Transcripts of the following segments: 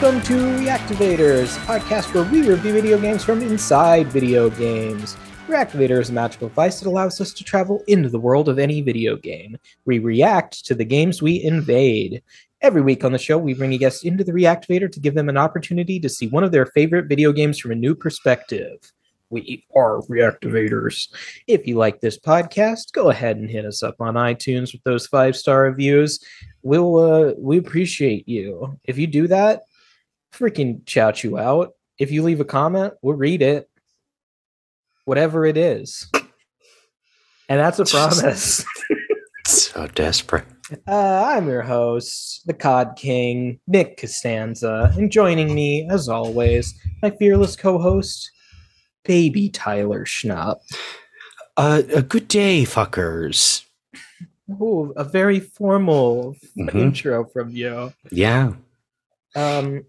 Welcome to Reactivators, a podcast where we review video games from inside video games. Reactivator is a magical device that allows us to travel into the world of any video game. We react to the games we invade. Every week on the show, we bring a guest into the Reactivator to give them an opportunity to see one of their favorite video games from a new perspective. We are Reactivators. If you like this podcast, go ahead and hit us up on iTunes with those five star reviews. We'll uh, we appreciate you. If you do that, freaking shout you out. If you leave a comment, we'll read it. Whatever it is. And that's a promise. so desperate. Uh, I'm your host, the COD King, Nick Costanza, and joining me, as always, my fearless co-host, Baby Tyler Schnupp. Uh, a good day, fuckers. Oh, a very formal Mhm. intro from you. Yeah. Um,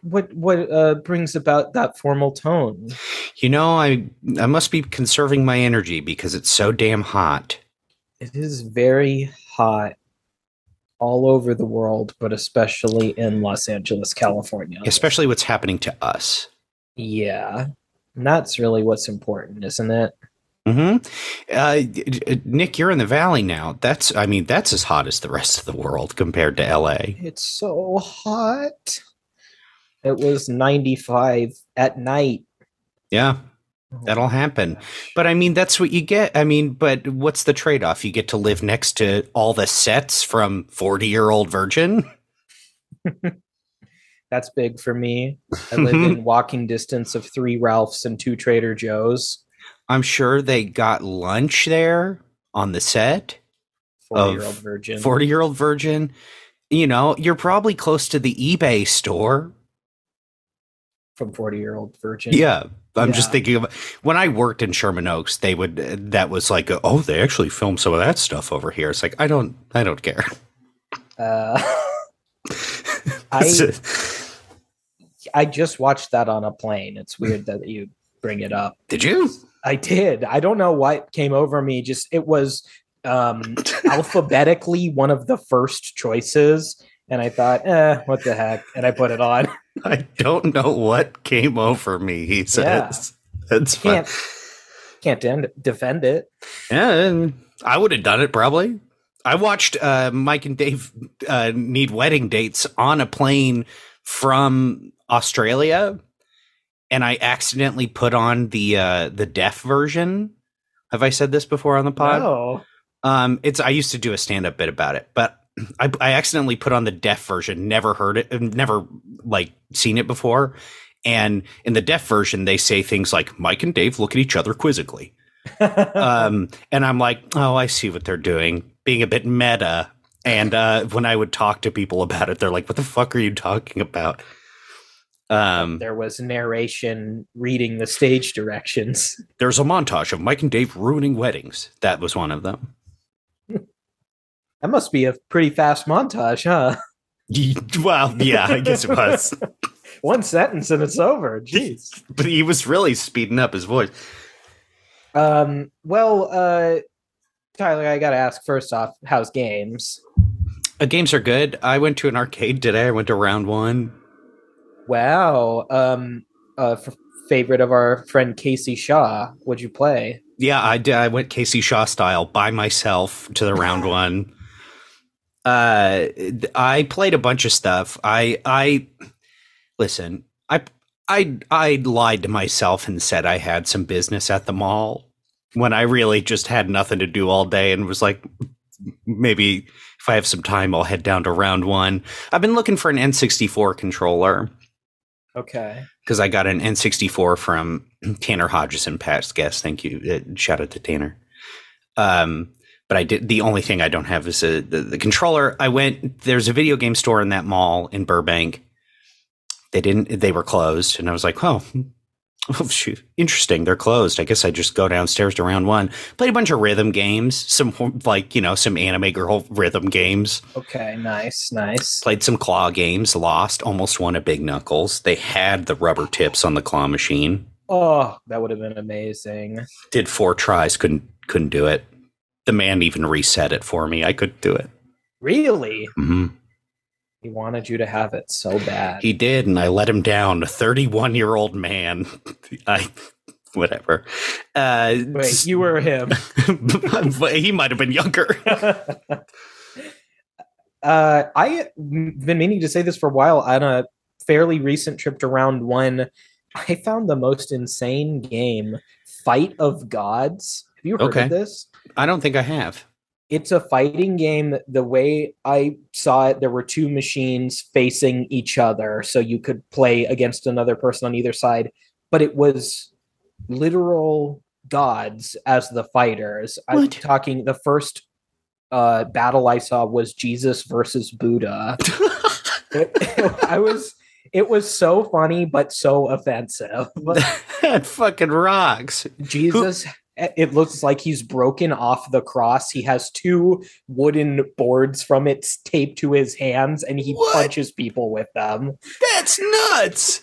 what what uh, brings about that formal tone? You know, I I must be conserving my energy because it's so damn hot. It is very hot all over the world, but especially in Los Angeles, California. Especially what's happening to us. Yeah, and that's really what's important, isn't it? hmm Uh, Nick, you're in the valley now. That's, I mean, that's as hot as the rest of the world compared to LA. It's so hot. It was 95 at night. Yeah, oh. that'll happen. But I mean, that's what you get. I mean, but what's the trade off? You get to live next to all the sets from 40 year old Virgin. That's big for me. I live in walking distance of three Ralphs and two Trader Joe's. I'm sure they got lunch there on the set. 40 year old virgin. 40 year old virgin. You know, you're probably close to the eBay store. From 40 year old virgin. Yeah. I'm just thinking of when I worked in Sherman Oaks, they would, that was like, oh, they actually filmed some of that stuff over here. It's like, I don't, I don't care. Uh, I I just watched that on a plane. It's weird that you bring it up. Did you? I did. I don't know what came over me. Just it was um alphabetically one of the first choices. And I thought, eh, what the heck? And I put it on. I don't know what came over me, he says. That's fun. Can't can't end, defend it. Yeah, and I would have done it probably. I watched uh, Mike and Dave uh, need wedding dates on a plane from Australia, and I accidentally put on the uh, the deaf version. Have I said this before on the pod? No. Um, it's I used to do a stand up bit about it, but I, I accidentally put on the deaf version. Never heard it, never like seen it before. And in the deaf version, they say things like Mike and Dave look at each other quizzically um, and I'm like, oh, I see what they're doing, being a bit meta. And uh, when I would talk to people about it, they're like, "What the fuck are you talking about?" Um, there was narration reading the stage directions. there's a montage of Mike and Dave ruining weddings. That was one of them. That must be a pretty fast montage, huh? well, yeah, I guess it was, One sentence and it's over. Jeez. but he was really speeding up his voice. Um, well, uh, Tyler, I gotta ask first off, how's games? Uh, games are good. I went to an arcade today. I went to round one. Wow. Um, uh, f- favorite of our friend Casey Shaw. What'd you play? Yeah, I did. I went Casey Shaw style by myself to the round one. Uh, I played a bunch of stuff. I I listen. I I I lied to myself and said I had some business at the mall when I really just had nothing to do all day and was like, maybe if I have some time, I'll head down to round one. I've been looking for an N64 controller Okay. because I got an N64 from Tanner Hodgson, past guest. Thank you. Uh, shout out to Tanner. Um, but I did. The only thing I don't have is a, the, the controller. I went. There's a video game store in that mall in Burbank. They didn't. They were closed, and I was like, oh. Oh, shoot. Interesting. They're closed. I guess I just go downstairs to round one. Played a bunch of rhythm games, some like, you know, some anime girl rhythm games. Okay. Nice. Nice. Played some claw games, lost, almost won a big knuckles. They had the rubber tips on the claw machine. Oh, that would have been amazing. Did four tries, couldn't couldn't do it. The man even reset it for me. I couldn't do it. Really? hmm He wanted you to have it so bad. He did, and I let him down. A 31 year old man. I whatever. Uh, Wait, you were him. he might have been younger. uh, I've been meaning to say this for a while. On a fairly recent trip to round one, I found the most insane game, Fight of Gods. Have you heard Okay. of this? I don't think I have. It's a fighting game. The way I saw it, there were two machines facing each other, so you could play against another person on either side. But it was literal gods as the fighters. I'm talking the first uh, battle I saw was Jesus versus Buddha. It- I was. It was so funny, but so offensive. that fucking rocks. Jesus, it looks like he's broken off the cross. He has two wooden boards from it taped to his hands, and he What? punches people with them. That's nuts.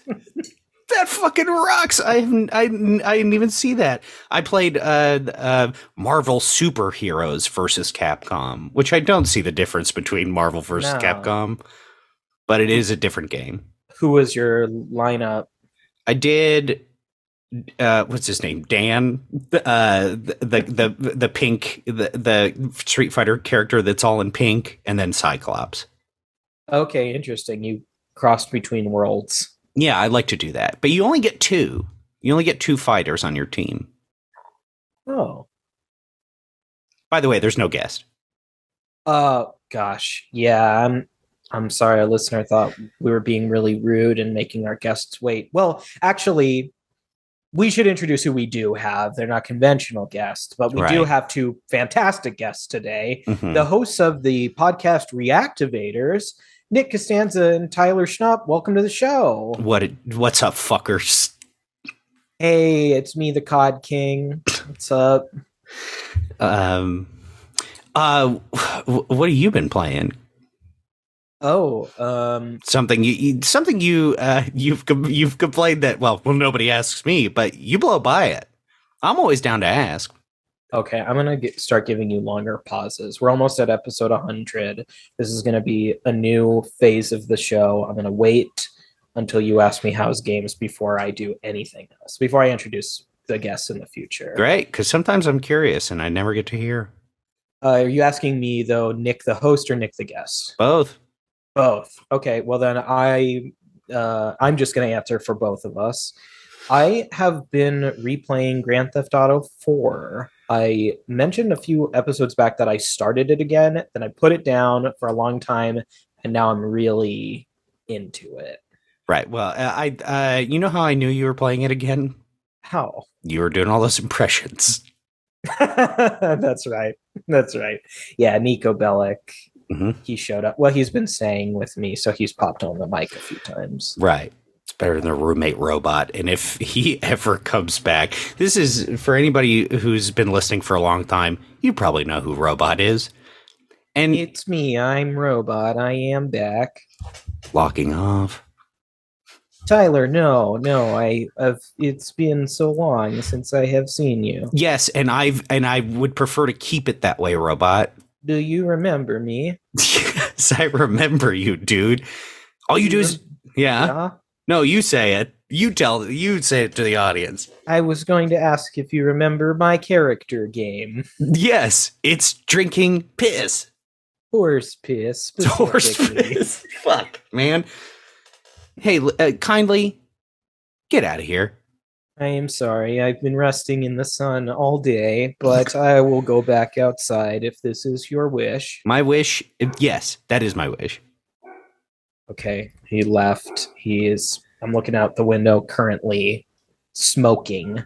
that fucking rocks. I haven't, I, didn't- I didn't even see that. I played uh, uh, Marvel Superheroes versus Capcom, which I don't see the difference between Marvel versus No. Capcom, but it is a different game. Who was your lineup? I did. Uh, what's his name? Dan, uh, the the the, pink, the the Street Fighter character that's all in pink, and then Cyclops. Okay, interesting. You crossed between worlds. Yeah, I like to do that, but you only get two. You only get two fighters on your team. Oh, By the way, there's no guest. uh, gosh, yeah. I'm. I'm sorry, our listener thought we were being really rude and making our guests wait. Well, actually, we should introduce who we do have. They're not conventional guests, but we do have two fantastic guests today. Mhm. the hosts of the podcast Reactivators, Nick Costanza and Tyler Schnupp. Welcome to the show. What? it- What's up, fuckers? Hey, it's me, the Cod King. What's up? Um, uh, what have you been playing? Oh, um, Something you, you something you uh you've you've complained that well well nobody asks me, but you blow by it. I'm always down to ask. okay. I'm gonna get, start giving you longer pauses. We're almost at episode 100. This is gonna be a new phase of the show. I'm gonna wait until you ask me how's games before I do anything else. Before I introduce the guests in the future. Great, because sometimes I'm curious and I never get to hear Uh, are you asking me though, Nick the host or Nick the guest? both. Both. Okay. Well, then I uh, I'm just going to answer for both of us. I have been replaying Grand Theft Auto 4. I mentioned a few episodes back that I started it again, then I put it down for a long time, and now I'm really into it. Right. Well, uh, I uh, you know how I knew you were playing it again? How? You were doing all those impressions. That's right. That's right. Yeah, Niko Bellic. Mhm. He showed up. Well, he's been saying with me, so he's popped on the mic a few times. Right. It's better than the roommate robot. And if he ever comes back, this is for anybody who's been listening for a long time, you probably know who Robot is. And It's me. I'm Robot. I am back. locking off. Tyler, no, no. I have. It's been so long since I have seen you. Yes, and I've and I would prefer to keep it that way, Robot. Do you remember me? yes, I remember you, dude. All you do is yeah. Yeah. No, you say it. You tell you say it to the audience. I was going to ask if you remember my character game, Yes, it's drinking piss. horse piss. Horse piss. Fuck, man. Hey, uh, kindly get out of here. I am sorry. I've been resting in the sun all day, but I will go back outside if this is your wish. My wish, yes, that is my wish. Okay, he left. He is. I'm looking out the window currently, smoking.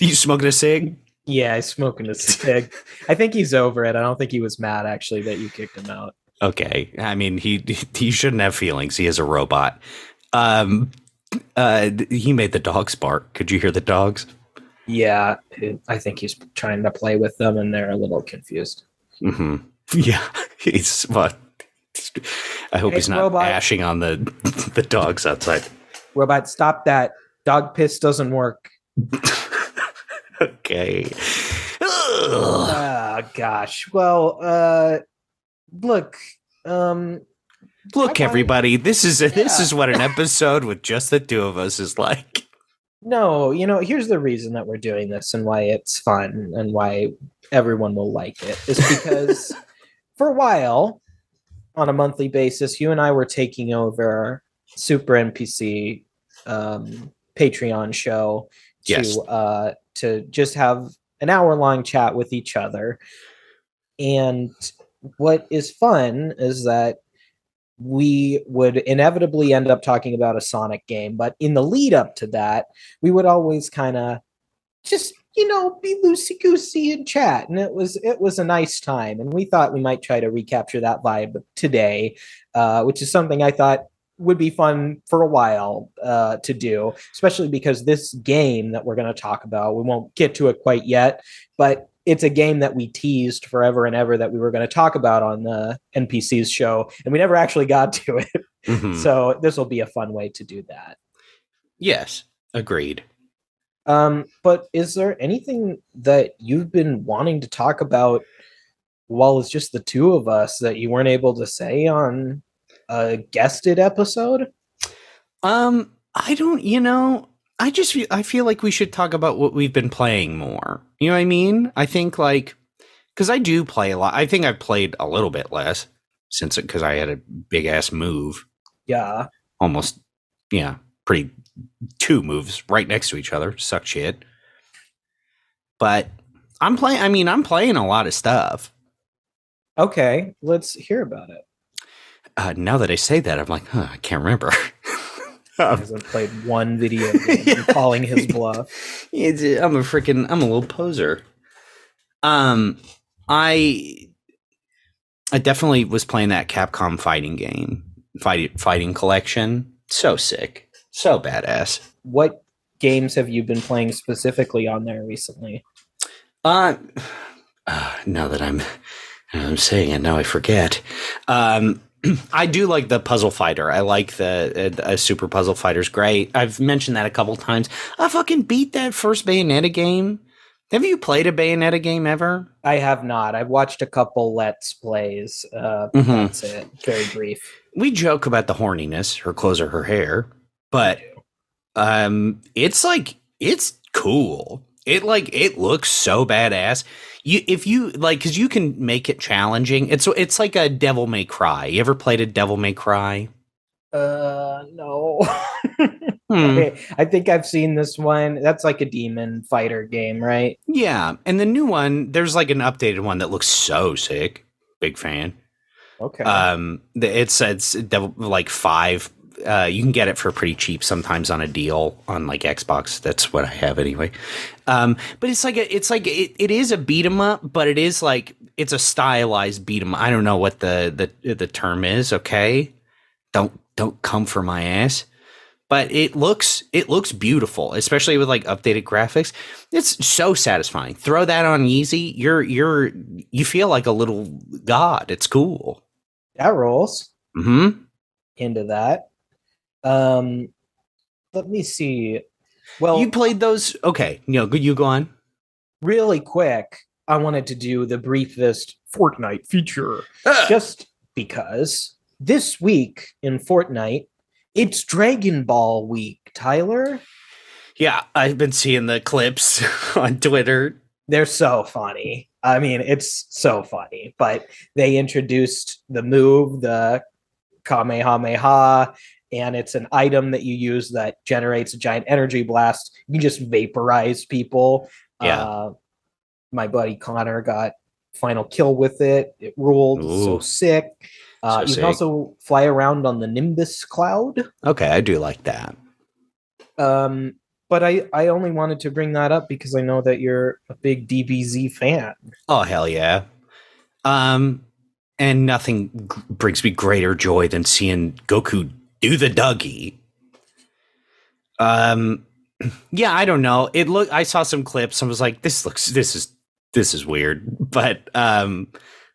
You smoking a cig? Yeah, he's smoking a cig. I think he's over it. I don't think he was mad actually that you kicked him out. Okay. I mean, he he shouldn't have feelings. He is a robot. Um, uh, he made the dogs bark. Could you hear the dogs? Yeah, I think he's trying to play with them, and they're a little confused. hmm Yeah, he's what? I hope Hey, he's not robot. ashing on the the dogs outside. Robot, stop that! Dog piss doesn't work. okay. Ah, gosh. Well, uh, look, um, Look, everybody, this is this Yeah. is what an episode with just the two of us is like. No, you know, here's the reason that we're doing this and why it's fun and why everyone will like it is because for a while, on a monthly basis, you and I were taking over Super NPC um, Patreon show to Yes. uh, to just have an hour long chat with each other. And what is fun is that we would inevitably end up talking about a Sonic game, but in the lead up to that, we would always kind of just you know be loosey goosey and chat, and it was it was a nice time, and we thought we might try to recapture that vibe today, uh, which is something I thought would be fun for a while uh, to do, especially because this game that we're going to talk about, we won't get to it quite yet, but it's a game that we teased forever and ever that we were going to talk about on the NPCs show, and we never actually got to it. Mhm. So this will be a fun way to do that. yes, agreed. Um, but is there anything that you've been wanting to talk about while it's just the two of us that you weren't able to say on a guested episode? Um, I don't, you know, I just feel, I feel like we should talk about what we've been playing more. You know what I mean? I think like because I do play a lot. I think I've played a little bit less since it because I had a big ass move, Yeah. almost yeah, pretty two moves right next to each other. Suck shit. But I'm playing. I mean, I'm playing a lot of stuff. Okay, let's hear about it. Uh, now that I say that, I'm like, huh, I can't remember. He hasn't played one video game and calling his bluff. It's, I'm a freaking I'm a little poser. Um, I I definitely was playing that Capcom fighting game, fighting fighting collection. So sick, so badass. What games have you been playing specifically on there recently? Uh, uh now that I'm I'm saying it, now I forget. Um, I do like the puzzle fighter. I like the uh, Super Puzzle Fighter's great. I've mentioned that a couple times. I fucking beat that first Bayonetta game. Have you played a Bayonetta game ever? I have not. I've watched a couple Let's Plays. Uh, Mhm. That's it. Very brief. we joke about the horniness, her clothes or her hair, but um it's like it's cool. It like it looks so badass. You if you like cuz you can make it challenging. It's it's like a Devil May Cry. You ever played a Devil May Cry? Uh, no. Hmm. Okay, I think I've seen this one. That's like a demon fighter game, right? Yeah, and the new one, there's like an updated one that looks so sick. Big fan. Okay. Um, it's it's devil, like five. Uh, you can get it for pretty cheap sometimes on a deal on like Xbox. That's what I have anyway. Um, but it's like a, it's like it, it is a beat 'em up, but it is like it's a stylized beat 'em. I don't know what the the the term is. Okay, don't don't come for my ass. But it looks it looks beautiful, especially with like updated graphics. It's so satisfying. Throw that on easy. You're you're you feel like a little god. It's cool. that rolls Hmm. into that. Um, let me see. Well, you played those? Okay, you know, you go on. really quick, I wanted to do the briefest Fortnite feature just because this week in Fortnite, it's Dragon Ball week, Tyler. Yeah, I've been seeing the clips on Twitter. They're so funny. I mean, it's so funny. But they introduced the move, the Kamehameha, and it's an item that you use that generates a giant energy blast. You can just vaporize people. Yeah. Uh, my buddy Connor got final kill with it. It ruled so sick. Uh, So you sick. can also fly around on the Nimbus cloud. Okay, I do like that. Um, but I, I only wanted to bring that up because I know that you're a big DBZ fan. Oh hell yeah. Um, and nothing g- brings me greater joy than seeing Goku do the Dougie. Um, yeah, I don't know. It look. I saw some clips. I was like, this looks. This is this is weird. But um,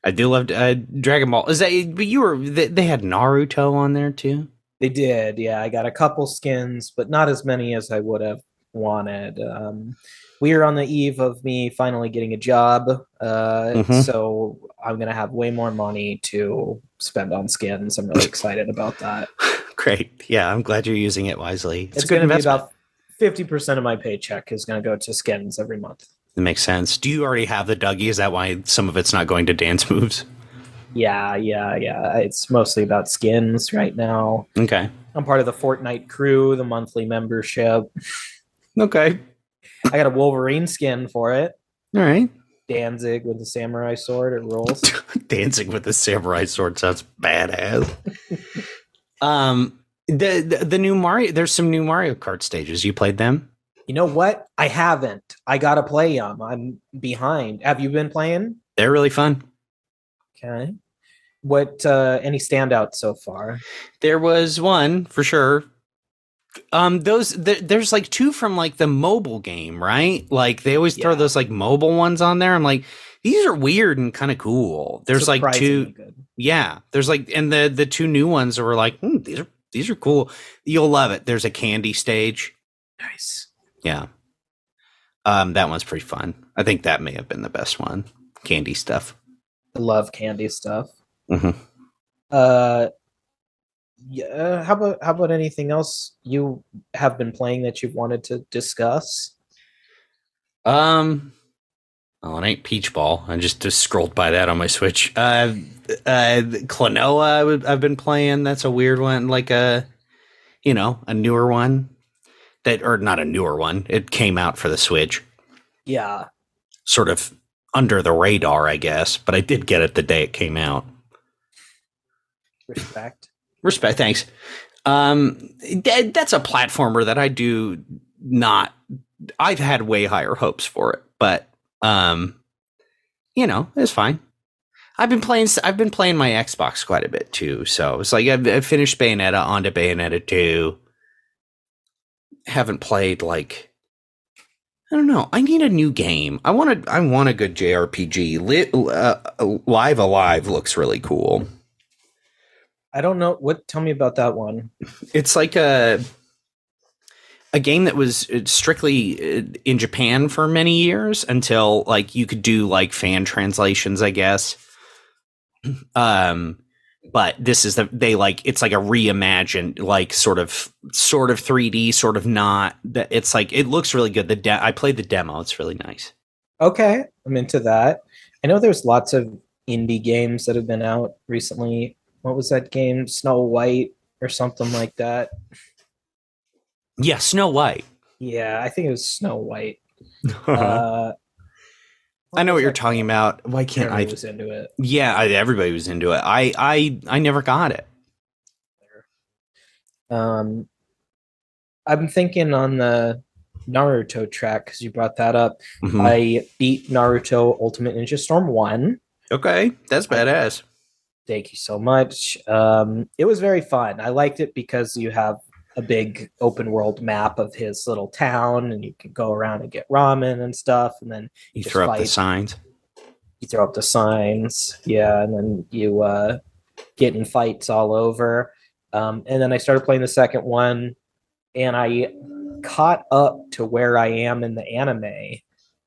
I do love uh, Dragon Ball. Is that? But you were. They, they had Naruto on there too. They did, yeah. I got a couple skins, but not as many as I would have wanted. Um, we are on the eve of me finally getting a job, uh, Mhm. so I'm gonna have way more money to spend on skins. I'm really excited about that. Great. Yeah, I'm glad you're using it wisely. It's, going to be about fifty percent of my paycheck is going to go to skins every month. It makes sense. Do you already have the Dougie? Is that why some of it's not going to dance moves? Yeah, yeah, yeah. It's mostly about skins right now. Okay. I'm part of the Fortnite crew, the monthly membership. Okay. I got a Wolverine skin for it. All right. Danzig with the samurai sword. It rolls. Dancing with the samurai sword sounds badass. um, the, the the new Mario. There's some new Mario Kart stages. You played them? You know what? I haven't. I gotta play them. I'm behind. Have you been playing? They're really fun. Okay. What? uh Any standouts so far? There was one for sure. Um, those th- there's like two from like the mobile game, right? Like they always throw Yeah. those like mobile ones on there. I'm like, these are weird and kind of cool. There's like two, Good. yeah. There's like, and the the two new ones were like, hmm, these are these are cool. You'll love it. There's a candy stage. Nice. Yeah. Um, that one's pretty fun. I think that may have been the best one. Candy stuff. I love candy stuff. Mhm. Uh, yeah. How about how about anything else you have been playing that you've wanted to discuss? Um, oh, it ain't Peach Ball. I just just scrolled by that on my Switch. Uh, uh, Klonoa. I've been playing. That's a weird one. Like a, you know, a newer one. That or not a newer one. It came out for the Switch, Yeah. sort of under the radar, I guess. But I did get it the day it came out. Respect. Respect, thanks. Um, that, that's a platformer that I do not. I've had way higher hopes for it, but um, you know, it's fine. I've been playing. I've been playing my Xbox quite a bit too, so it's like I've, I've finished Bayonetta onto Bayonetta two. Haven't played like. I don't know. I need a new game. I want a. I want a good JRPG. Li, uh, Live A Live looks really cool. I don't know what. Tell me about that one. it's like a a game that was uh, strictly uh, in Japan for many years until like you could do like fan translations, I guess. Um, but this is the they like it's like a reimagined like sort of sort of 3D, sort of not. It's like it looks really good. The de- I played the demo; it's really nice. Okay, I'm into that. I know there's lots of indie games that have been out recently. What was that game? Snow White or something like that. Yeah, Snow White. Yeah, I think it was Snow White. Uh, I know what you're talking about. Why can't I? Everybody was into it. Yeah, I, everybody was into it. I I I never got it. Um, I'm thinking on the Naruto track because you brought that up. Mhm. I beat Naruto Ultimate Ninja Storm 1. Okay, that's badass. Thank you so much. Um, it was very fun. I liked it because you have a big open world map of his little town and you can go around and get ramen and stuff. And then You throw up the signs. you throw up the signs. Yeah. And then you uh, get in fights all over. Um, and then I started playing the second one and I caught up to where I am in the anime.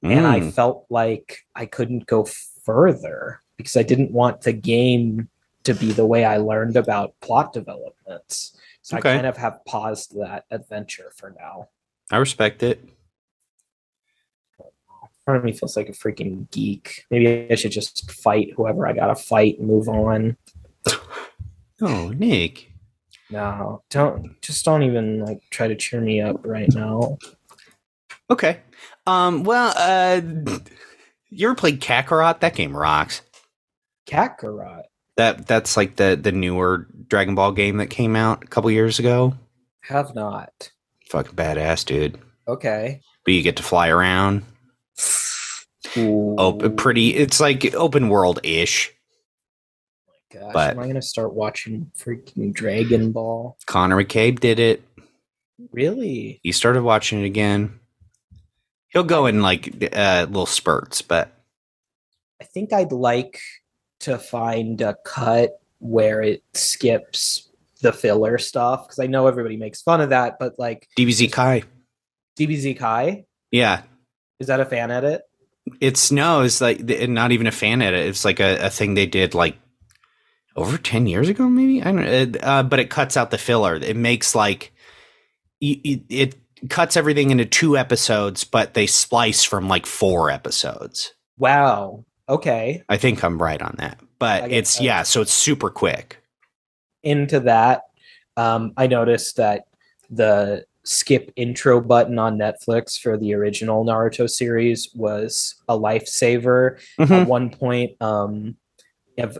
and I Mm. felt like I couldn't go further because I didn't want the game to be the way I learned about plot developments. So Okay. I kind of have paused that adventure for now. I respect it. Part of me feels like a freaking geek. Maybe I should just fight whoever I gotta fight and move on. Oh, Nick. No, don't just don't even like try to cheer me up right now. Okay. Um. Well. Uh. You ever played Kakarot? That game rocks. Kakarot. That that's like the the newer Dragon Ball game that came out a couple years ago. Have not. Fucking badass, dude. Okay. But you get to fly around. Oh, pretty. It's like open world ish. Gosh, but- am I gonna start watching freaking Dragon Ball? Connor McCabe did it. Really? He started watching it again. He'll go in like uh, little spurts, but I think I'd like to find a cut where it skips the filler stuff because I know everybody makes fun of that, but like DBZ Kai. DBZ Kai, Yeah, is that a fan edit? it's no, it's like not even a fan edit. It's like a, a thing they did like over 10 years ago maybe i don't know uh, but it cuts out the filler it makes like it, it cuts everything into two episodes but they splice from like four episodes Wow. Okay. i think i'm right on that but it's that. yeah so it's super quick Into that, um, I noticed that the skip intro button on Netflix for the original Naruto series was a lifesaver. Mhm. At one point, um,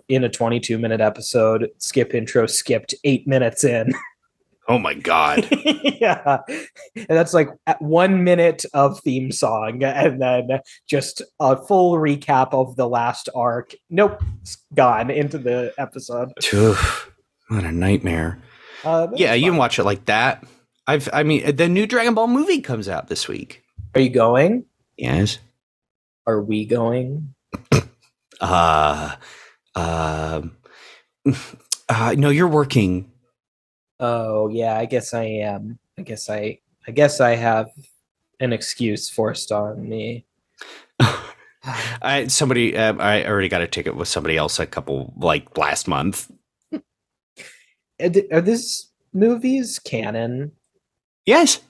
in a 22 minute episode, skip intro skipped eight minutes in. oh my god yeah. And that's like at one minute of theme song and then just a full recap of the last arc. Nope. It's gone into the episode. What a nightmare Uh, yeah you can watch it like that i've i mean the new dragon ball movie comes out this week Are you going? yes Are we going? uh um uh no you're working Oh yeah, I guess I am. I guess I I guess I have an excuse forced on me. I somebody uh, I already got a ticket with somebody else a couple like last month. Are are these movies canon? Yes.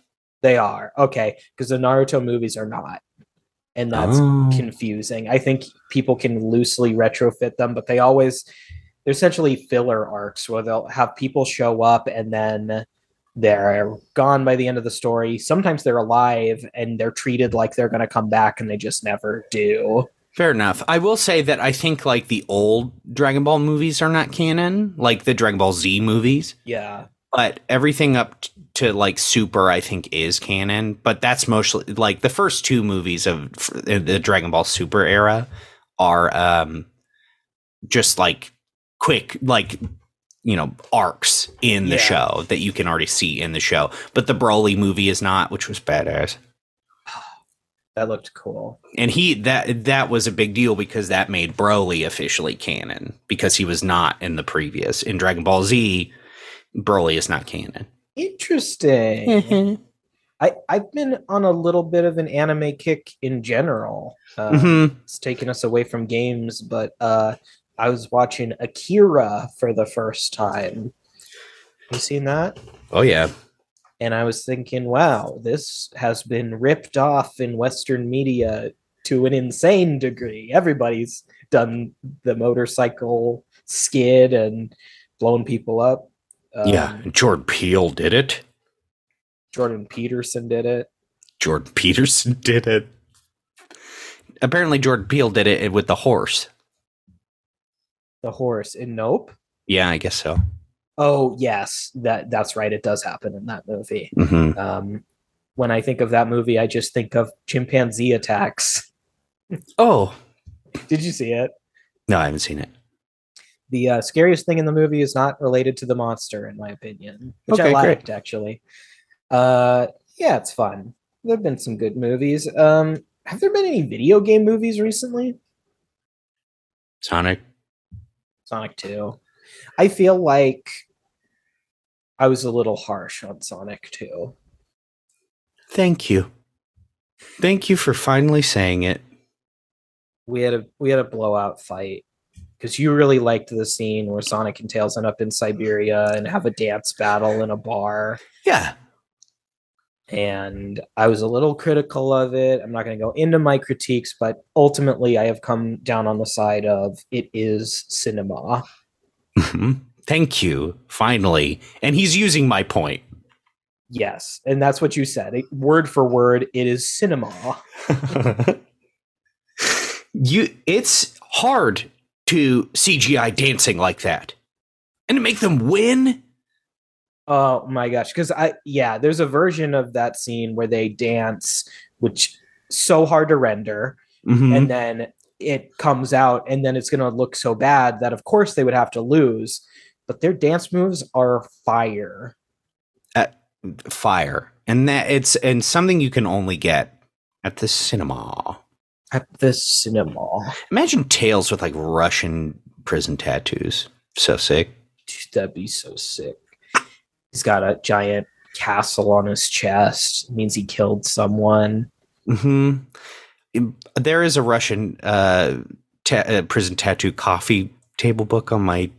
They are. Okay, because the Naruto movies are not. And that's Oh. confusing. I think people can loosely retrofit them, but they always they're essentially filler arcs where they'll have people show up and then they're gone by the end of the story. Sometimes they're alive and they're treated like they're going to come back and they just never do. Fair enough. I will say that I think like the old Dragon Ball movies are not canon, like the Dragon Ball Z movies, Yeah. but everything up t- to like Super I think is canon, but that's mostly like the first two movies of the Dragon Ball Super era are um just like quick like you know arcs in the Yeah. show that you can already see in the show. But the Broly movie is not, which was badass. That looked cool. and he that that was a big deal because that made Broly officially canon because he was not in the previous in Dragon Ball Z. Broly is not canon. Interesting. I, I've been on a little bit of an anime kick in general. Uh, Mhm. It's taken us away from games, but uh, I was watching Akira for the first time. You seen that? Oh yeah, And I was thinking, wow, this has been ripped off in Western media to an insane degree. Everybody's done the motorcycle skid and blown people up. Um, yeah. Jordan Peele did it. Jordan Peterson did it. Jordan Peterson did it. Apparently, Jordan Peele did it with the horse. The horse in Nope. Yeah, I guess so. Oh yes, that that's right. It does happen in that movie. hmm Um, when I think of that movie, I just think of chimpanzee attacks. Oh Did you see it? no, I haven't seen it. The uh, scariest thing in the movie is not related to the monster, in my opinion, which Okay, I great. liked actually. Uh, yeah, it's fun. There've been some good movies. Um, have there been any video game movies recently? Sonic. Sonic Two. I feel like I was a little harsh on Sonic Two. Thank you. Thank you for finally saying it. we had a we had a blowout fight because you really liked the scene where Sonic and Tails end up in Siberia and have a dance battle in a bar. Yeah. And I was a little critical of it. I'm not going to go into my critiques, but ultimately, I have come down on the side of it is cinema. Mhm. Thank you. Finally. And he's using my point. Yes, and that's what you said. It- word for word, it is cinema. you it's hard to CGI dancing like that. And to make them win? Oh my gosh, because I yeah, there's a version of that scene where they dance, which so hard to render. Mhm. and then it comes out and then it's going to look so bad that of course they would have to lose but their dance moves are fire fire. And that it's and something you can only get at the cinema. at the cinema Imagine Tails with like Russian prison tattoos. So sick. That'd be so sick he's got a giant castle on his chest means he killed someone hmm There is a Russian uh, ta- uh, prison tattoo coffee table book on my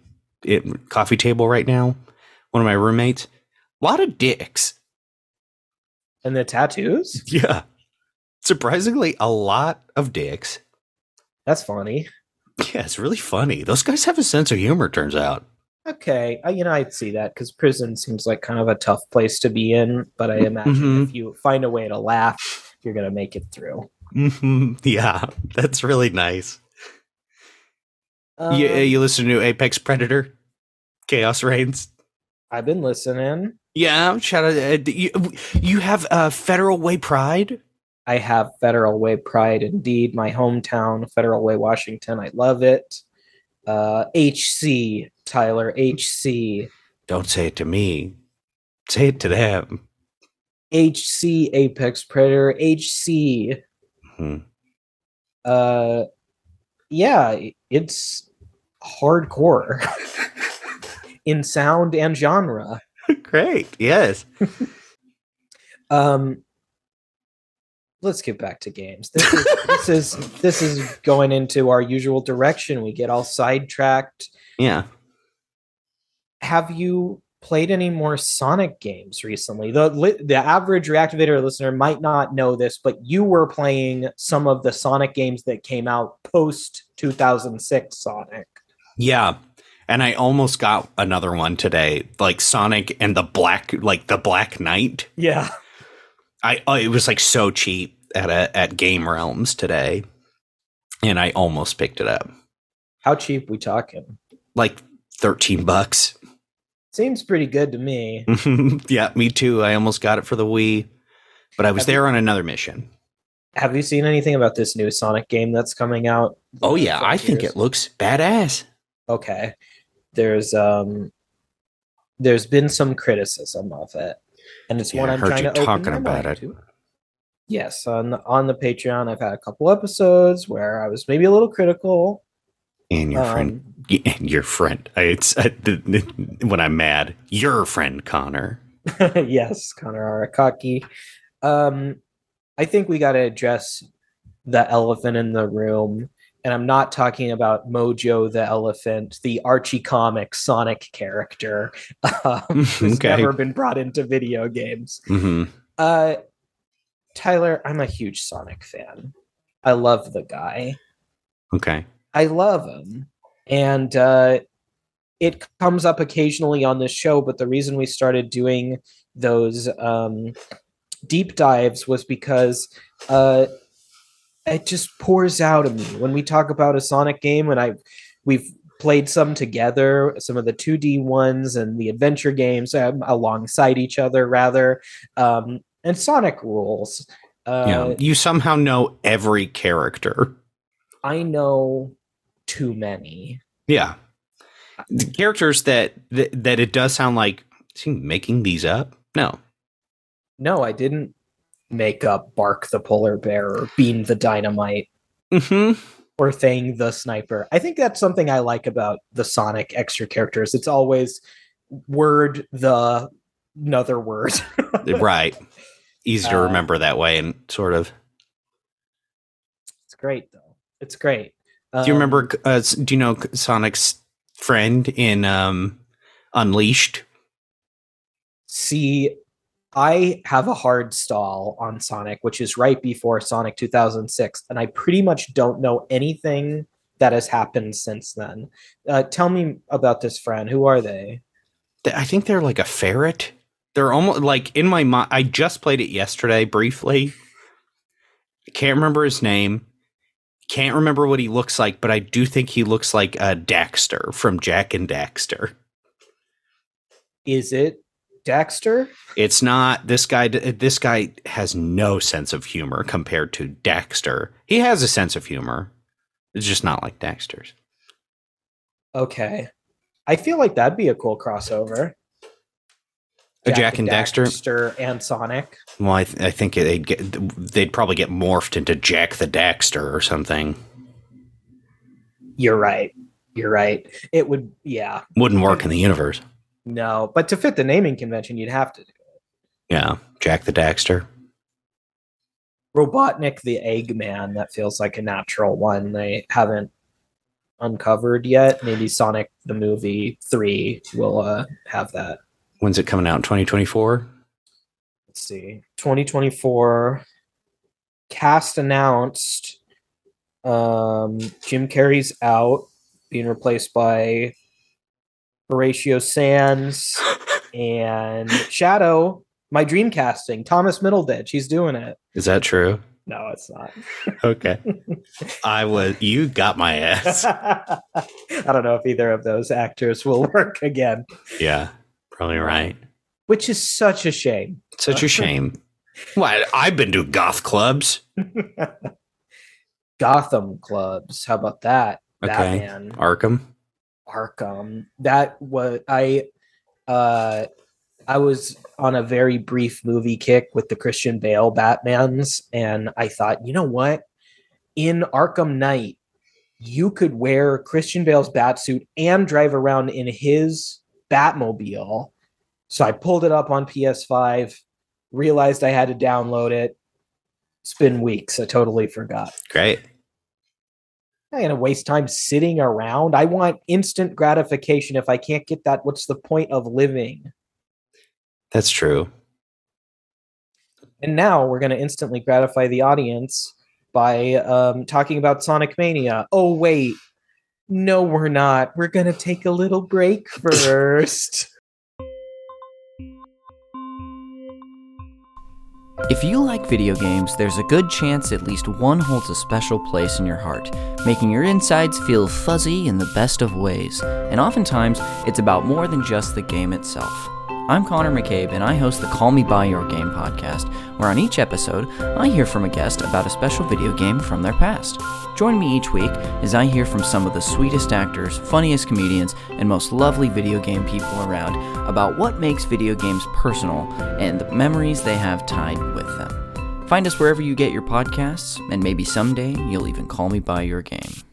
it, coffee table right now. One of my roommates. A lot of dicks. And the tattoos? Yeah. Surprisingly, a lot of dicks. That's funny. Yeah, it's really funny. Those guys have a sense of humor, turns out. Okay, uh, you know I'd see that because prison seems like kind of a tough place to be in. But I imagine Mhm. if you find a way to laugh, you're gonna make it through. hmm Yeah, that's really nice. Um, you, you listen to Apex Predator? Chaos Reigns? I've been listening. Yeah, shout out. Uh, you, you have uh, Federal Way Pride? I have Federal Way Pride, indeed, my hometown, Federal Way, Washington. I love it. Uh, HC, Tyler, HC, Don't say it to me. Say it to them. HC, Apex Predator, HC. Hmm. Uh, yeah, it's hardcore in sound and genre. Great. Yes. Um, let's get back to games. This is this is this is going into our usual direction. We get all sidetracked. Yeah. Have you played any more Sonic games recently? The the average reactivator listener might not know this, but you were playing some of the Sonic games that came out post 2006 Sonic. Yeah. And I almost got another one today, like Sonic and the Black, like the Black Knight. Yeah. I oh, it was like so cheap at a, at Game Realms today, and I almost picked it up, How cheap we talking? like thirteen bucks. Seems pretty good to me. yeah, me too. I almost got it for the Wii, but I was Have you- there on another mission. Have you seen anything about this new Sonic game that's coming out? Oh yeah, I think it looks badass. okay there's um there's been some criticism of it and it's Yeah, one i'm trying you to talking about it. to. yes on the, on the patreon i've had a couple episodes where i was maybe a little critical And your friend, um, y- and your friend. I- It's I, when I'm mad. Your friend Connor. yes connor arakaki um i think we got to address the elephant in the room and i'm not talking about mojo the elephant the archie comic sonic character um, who's Okay. never been brought into video games hmm Uh, Tyler, I'm a huge Sonic fan. I love the guy. Okay. I love him. And uh, it comes up occasionally on this show, but the reason we started doing those um, deep dives was because uh, it just pours out of me when we talk about a Sonic game, and I we've played some together, some of the 2D ones and the adventure games um, alongside each other, rather. Um, and Sonic rules. Uh, yeah. You somehow know every character. I know too many. Yeah. The characters that, that that it does sound like is he making these up? No. No, I didn't make up Bark the polar bear or Bean the dynamite hmm or Fang the sniper. I think that's something I like about the Sonic extra characters. It's always word the another word. right. Easy to Uh, remember that way and sort of. It's great though. It's great. Do you Um, remember uh, do you know Sonic's friend in um Unleashed? See, I have a hard stall on Sonic, which is right before Sonic 2006, and I pretty much don't know anything that has happened since then. Uh, tell me about this friend. Who are they? I think they're like a ferret. They're almost like in my mind. I just played it yesterday briefly. I can't remember his name. Can't remember what he looks like, but I do think he looks like uh, Daxter from Jak and Daxter. Is it Dexter? It's not this guy. This guy has no sense of humor compared to Daxter. He has a sense of humor. It's just not like Daxter's. Okay. I feel like that'd be a cool crossover. A Jak and Dexter Daxter and Sonic. Well, I, th- I think they'd get they'd probably get morphed into Jak the Daxter or something. You're right. You're right. It would, yeah. Wouldn't work in the universe. No, but to fit the naming convention, you'd have to do Yeah, Jak the Daxter. Robotnik the Eggman. That feels like a natural one. They haven't uncovered yet. Maybe Sonic the movie three will uh, have that. When's it coming out? 2024? Let's see. 2024 cast announced. Um, Jim Carrey's out, being replaced by Horatio Sanz and Shadow. My dream casting, Thomas Middleditch. He's doing it. Is that true? No, it's not. Okay. I was you got my ass. I don't know if either of those actors will work again, Yeah. Probably right. which is such a shame. Such a shame. What? I've been to goth clubs. Gotham clubs. How about that? Okay. Batman, Arkham. Arkham. That was I. Uh, I was on a very brief movie kick with the Christian Bale Batmans, and I thought, you know what? In Arkham Knight, you could wear Christian Bale's batsuit and drive around in his Batmobile. So I pulled it up on PS5, realized I had to download it. It's been weeks. I totally forgot. Great. I'm not gonna waste time sitting around. I want instant gratification. If I can't get that, what's the point of living? That's true. And now we're gonna instantly gratify the audience by um, talking about Sonic Mania. Oh wait, no, we're not. We're gonna take a little break first. If you like video games, there's a good chance at least one holds a special place in your heart, making your insides feel fuzzy in the best of ways. And oftentimes, it's about more than just the game itself. I'm Connor McCabe, and I host the Call Me By Your Game podcast, where on each episode, I hear from a guest about a special video game from their past. Join me each week as I hear from some of the sweetest actors, funniest comedians, and most lovely video game people around about what makes video games personal and the memories they have tied with them. Find us wherever you get your podcasts, and maybe someday you'll even call me by your game.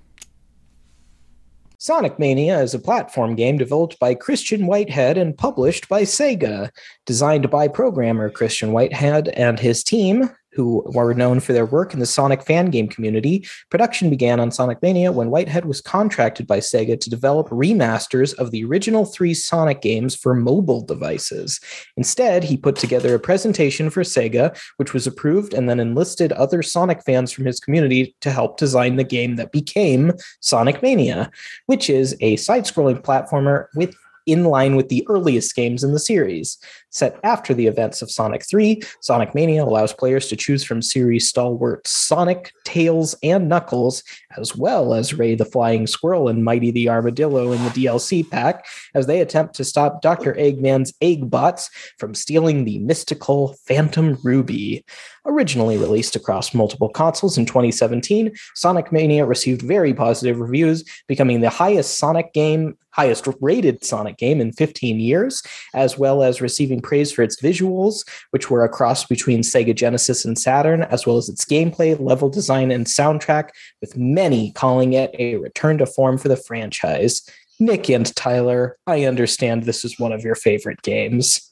Sonic Mania is a platform game developed by Christian Whitehead and published by Sega. Designed by programmer Christian Whitehead and his team, who were known for their work in the Sonic fan game community, production began on Sonic Mania when Whitehead was contracted by Sega to develop remasters of the original three Sonic games for mobile devices. Instead, he put together a presentation for Sega, which was approved, and then enlisted other Sonic fans from his community to help design the game that became Sonic Mania, which is a side scrolling platformer with in line with the earliest games in the series. Set after the events of Sonic 3, Sonic Mania allows players to choose from series stalwarts Sonic, Tails, and Knuckles, as well as Ray the Flying Squirrel and Mighty the Armadillo in the DLC pack, as they attempt to stop Dr. Eggman's Eggbots from stealing the mystical Phantom Ruby. Originally released across multiple consoles in 2017, Sonic Mania received very positive reviews, becoming the highest Sonic game, highest rated Sonic game in 15 years, as well as receiving praise for its visuals, which were a cross between Sega Genesis and Saturn, as well as its gameplay, level design, and soundtrack, with many calling it a return to form for the franchise. Nick and Tyler, I understand this is one of your favorite games.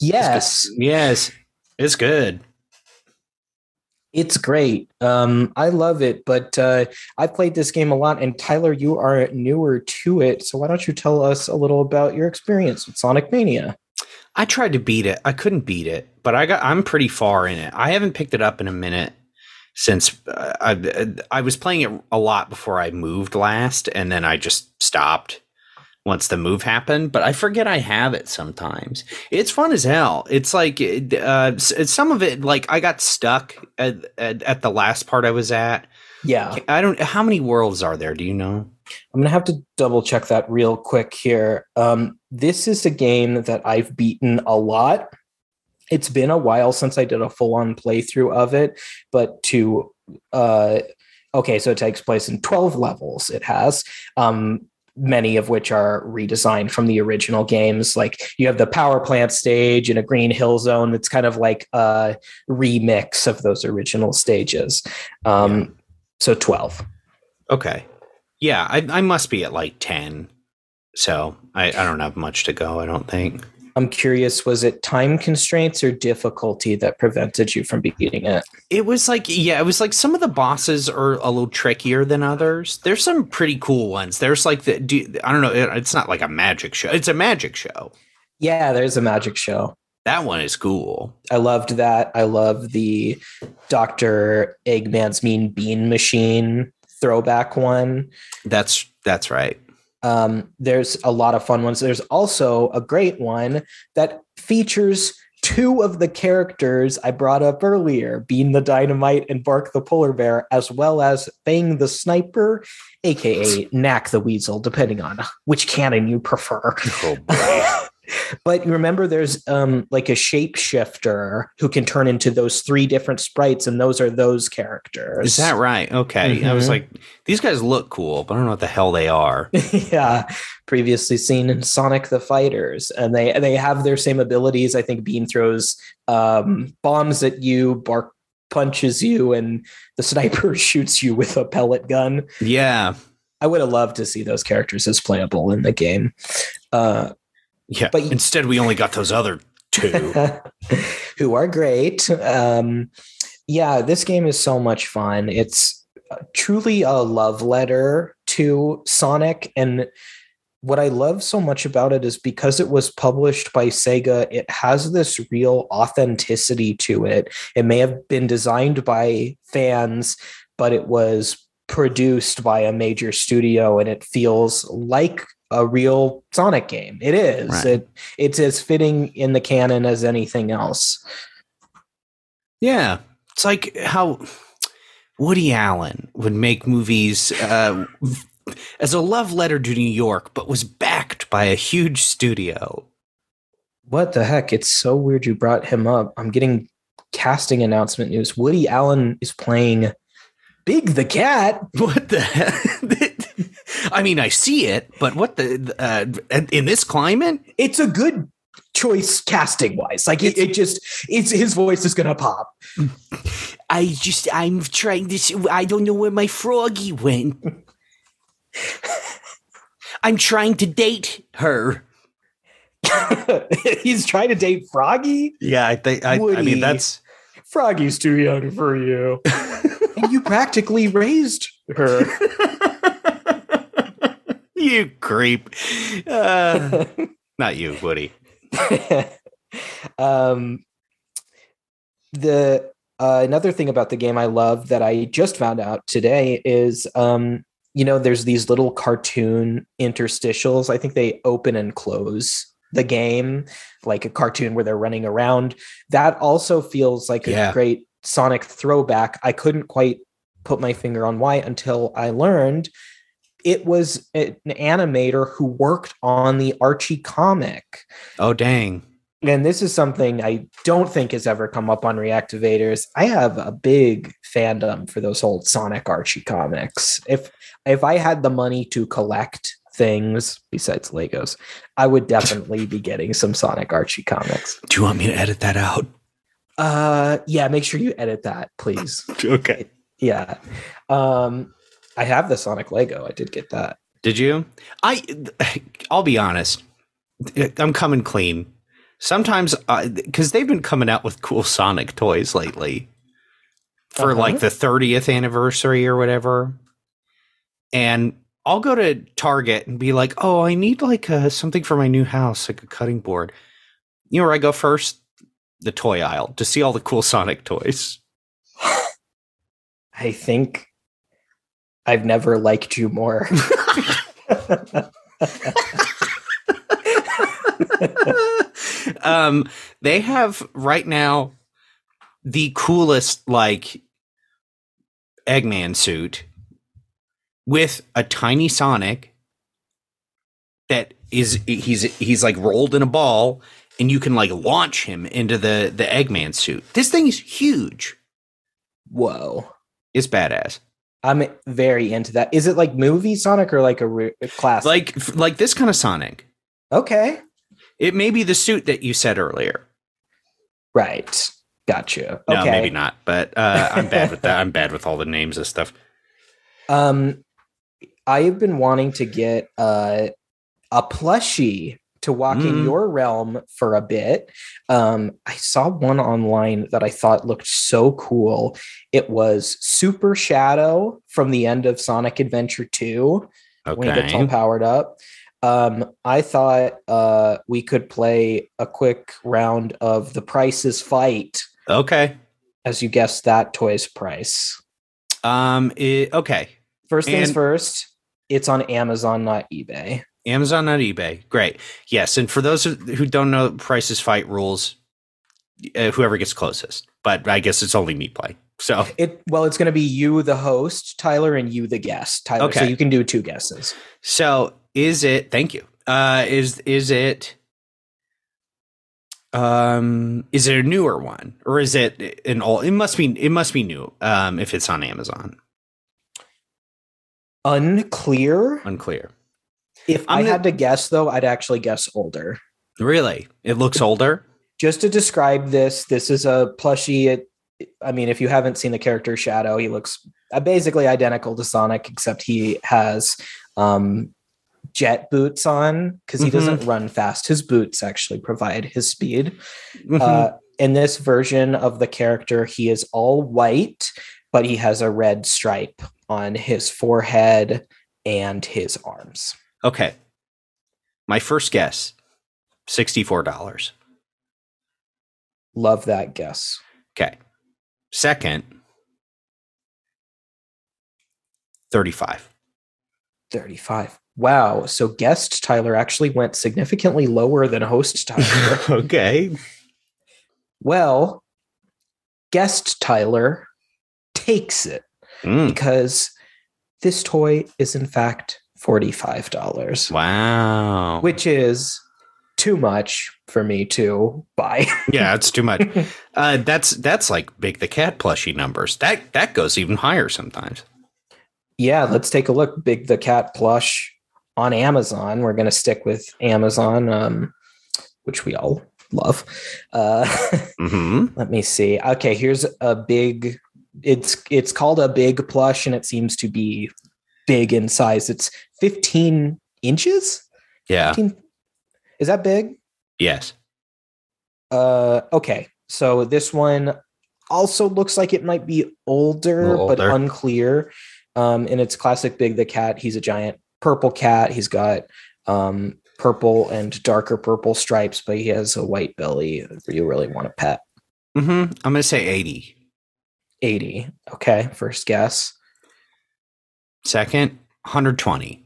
Yes. Yes. It's good. It's great. Um, I love it, but uh, I've played this game a lot, and Tyler, you are newer to it. So why don't you tell us a little about your experience with Sonic Mania? I tried to beat it. I couldn't beat it, but I got I'm pretty far in it. I haven't picked it up in a minute since uh, I I was playing it a lot before I moved last, and then I just stopped once the move happened. But I forget I have it sometimes. It's fun as hell. It's like uh, some of it, like I got stuck at, at, at the last part I was at. Yeah, I don't. How many worlds are there? Do you know? I'm gonna have to double check that real quick here. Um, this is a game that I've beaten a lot. It's been a while since I did a full on playthrough of it, but to uh, okay, so it takes place in 12 levels. It has um, many of which are redesigned from the original games. Like you have the power plant stage and a green hill zone that's kind of like a remix of those original stages. Um, yeah. So 12. Okay. Yeah, I, I must be at like 10. So I, I don't have much to go, I don't think. I'm curious, was it time constraints or difficulty that prevented you from beating it? It was like, yeah, it was like some of the bosses are a little trickier than others. There's some pretty cool ones. There's like the, do, I don't know, it's not like a magic show. It's a magic show. Yeah, there's a magic show. That one is cool. I loved that. I love the Dr. Eggman's Mean Bean Machine throwback one. That's that's right. Um, there's a lot of fun ones. There's also a great one that features two of the characters I brought up earlier, Bean the Dynamite and Bark the Polar Bear, as well as Fang the Sniper, aka Nack the Weasel, depending on which canon you prefer. Oh boy. but remember there's um like a shapeshifter who can turn into those three different sprites and those are those characters is that right? Okay. I was Mhm. like, these guys look cool, but I don't know what the hell they are. yeah previously seen in sonic the fighters and they they have their same abilities i think bean throws um bombs at you bark punches you and the sniper shoots you with a pellet gun Yeah. i would have loved to see those characters as playable in the game uh Yeah. But- instead we only got those other two. who are great. Um, yeah, this game is so much fun. It's truly a love letter to Sonic. And what I love so much about it is because it was published by Sega, it has this real authenticity to it. It may have been designed by fans, but it was produced by a major studio and it feels like a real Sonic game. It is. Right. It it's as fitting in the canon as anything else. Yeah. It's like how Woody Allen would make movies uh, as a love letter to New York, but was backed by a huge studio. What the heck? It's so weird you brought him up. I'm getting casting announcement news. Woody Allen is playing Big the Cat. What the hell? I mean, I see it, but what the uh, in this climate? It's a good choice casting wise. Like it, it just it's his voice is gonna pop. I just I'm trying to. See, I don't know where my froggy went. I'm trying to date her. He's trying to date Froggy. Yeah, I think. I, I mean, that's Froggy's too young for you. and you practically raised her. you creep. Uh, not you, Woody. um, the uh, another thing about the game I love that I just found out today is um, you know there's these little cartoon interstitials. I think they open and close the game like a cartoon where they're running around. That also feels like a Yeah. great Sonic throwback. I couldn't quite put my finger on why until I learned it was an animator who worked on the Archie comic. Oh dang. And this is something I don't think has ever come up on Reactivators. I have a big fandom for those old Sonic Archie comics. If if I had the money to collect things besides Legos, I would definitely be getting some Sonic Archie comics. Do you want me to edit that out? Uh yeah, make sure you edit that, please. Okay. Yeah. Um I have the Sonic Lego. I did get that. Did you? I. I'll be honest. I'm coming clean. Sometimes, because they've been coming out with cool Sonic toys lately for Uh-huh. like the 30th anniversary or whatever, and I'll go to Target and be like, "Oh, I need like uh something for my new house, like a cutting board." You know where I go first? The toy aisle to see all the cool Sonic toys. I think I've never liked you more. um, they have right now the coolest like Eggman suit with a tiny Sonic that is he's he's like rolled in a ball and you can like launch him into the the Eggman suit. This thing is huge. Whoa. It's badass. I'm very into that. Is it like movie Sonic or like a, re- a classic? Like like this kind of Sonic. okay, It may be the suit that you said earlier. right, gotcha. No, okay, maybe not. But uh, I'm bad with that. I'm bad with all the names of stuff. Um, I've been wanting to get uh, a plushie to walk in Mm. your realm for a bit. Um, I saw one online that I thought looked so cool. It was Super Shadow from the end of Sonic Adventure 2 when he gets all powered up. Um, I thought uh, we could play a quick round of the Price is Fight Okay. as you guessed that toy's price. Um. it- okay. First things And- first, it's on Amazon, not eBay. Amazon, not eBay. Great. Yes. And for those who don't know Price is Fight rules, uh, whoever gets closest. But I guess it's only me playing. So It well, it's going to be you, the host, Tyler, and you, the guest, Tyler. Okay. So you can do two guesses. so is it? Thank you. Uh, is is it? Um, is it a newer one or is it an old? It must be. It must be new. Um, if it's on Amazon, Unclear. unclear. If I'm I gonna- had to guess, though, I'd actually guess older. Really, it looks older. Just to describe this, this is a plushie. It, I mean, if you haven't seen the character Shadow, he looks uh, basically identical to Sonic, except he has um, jet boots on because he Mhm. doesn't run fast. His boots actually provide his speed. Mhm. Uh, in this version of the character, he is all white, but he has a red stripe on his forehead and his arms. Okay. My first guess, sixty-four dollars. Love that guess. Okay. Second, 35. 35. Wow. So guest Tyler actually went significantly lower than host Tyler. okay. well, guest Tyler takes it Mm, because this toy is in fact $45, wow. which is too much for me to buy. yeah, it's too much. Uh, that's that's like Big the Cat plushie numbers. That that goes even higher sometimes. yeah, let's take a look. Big the Cat plush on Amazon. We're going to stick with Amazon, um, which we all love. Uh, hmm let me see. Okay, here's a big. It's it's called a big plush, and it seems to be big in size. It's 15 inches. Yeah. 15 is that big? Yes. Uh, okay. So this one also looks like it might be older, little but unclear. Um, and it's classic Big the cat. He's a giant purple cat. He's got um purple and darker purple stripes, but he has a white belly. You really want to pet. hmm I'm gonna say 80. 80. Okay, first guess. Second, 120.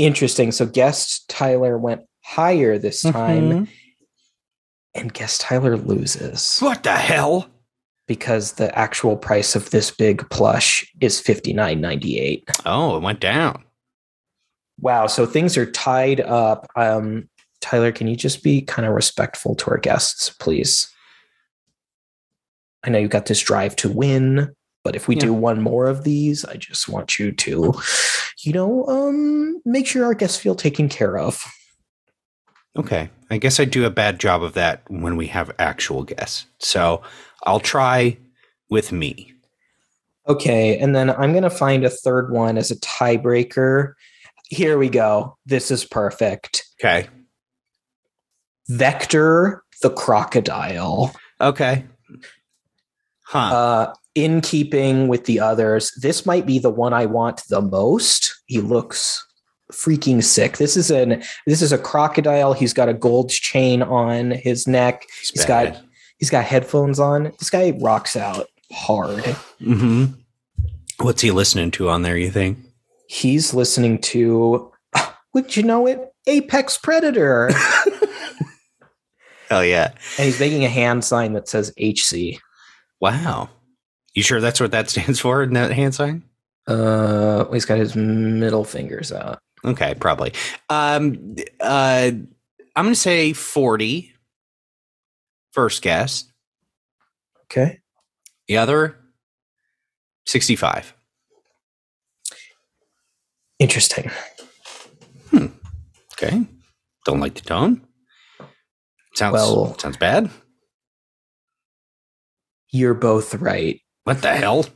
Interesting. So guest Tyler went higher this time, Mhm. and guest Tyler loses What the hell? because the actual price of this big plush is fifty nine ninety eight. Oh, it went down. Wow. So things are tied up. Um, Tyler, can you just be kind of respectful to our guests, please? I know you got this drive to win, but if we Yeah. do one more of these, I just want you to, you know, um, make sure our guests feel taken care of. Okay. I guess I do a bad job of that when we have actual guests. So I'll try with me. Okay, and then I'm going to find a third one as a tiebreaker. Here we go. This is perfect. Okay. Vector the crocodile. Okay. Huh. Uh, in keeping with the others, this might be the one I want the most. He looks freaking sick. This is an this is a crocodile. He's got a gold chain on his neck. he's got- He's got headphones on. This guy rocks out hard. hmm What's he listening to on there? You think? He's listening to would you know it? Apex Predator. Hell yeah! and he's making a hand sign that says HC. Wow. You sure that's what that stands for in that hand sign? Uh, he's got his middle fingers out. Okay, probably. Um, uh, I'm going to say 40. First guess. Okay. The other, 65. Interesting. Hmm. Okay. Don't like the tone. Sounds Well- sounds bad. You're both right. What the hell?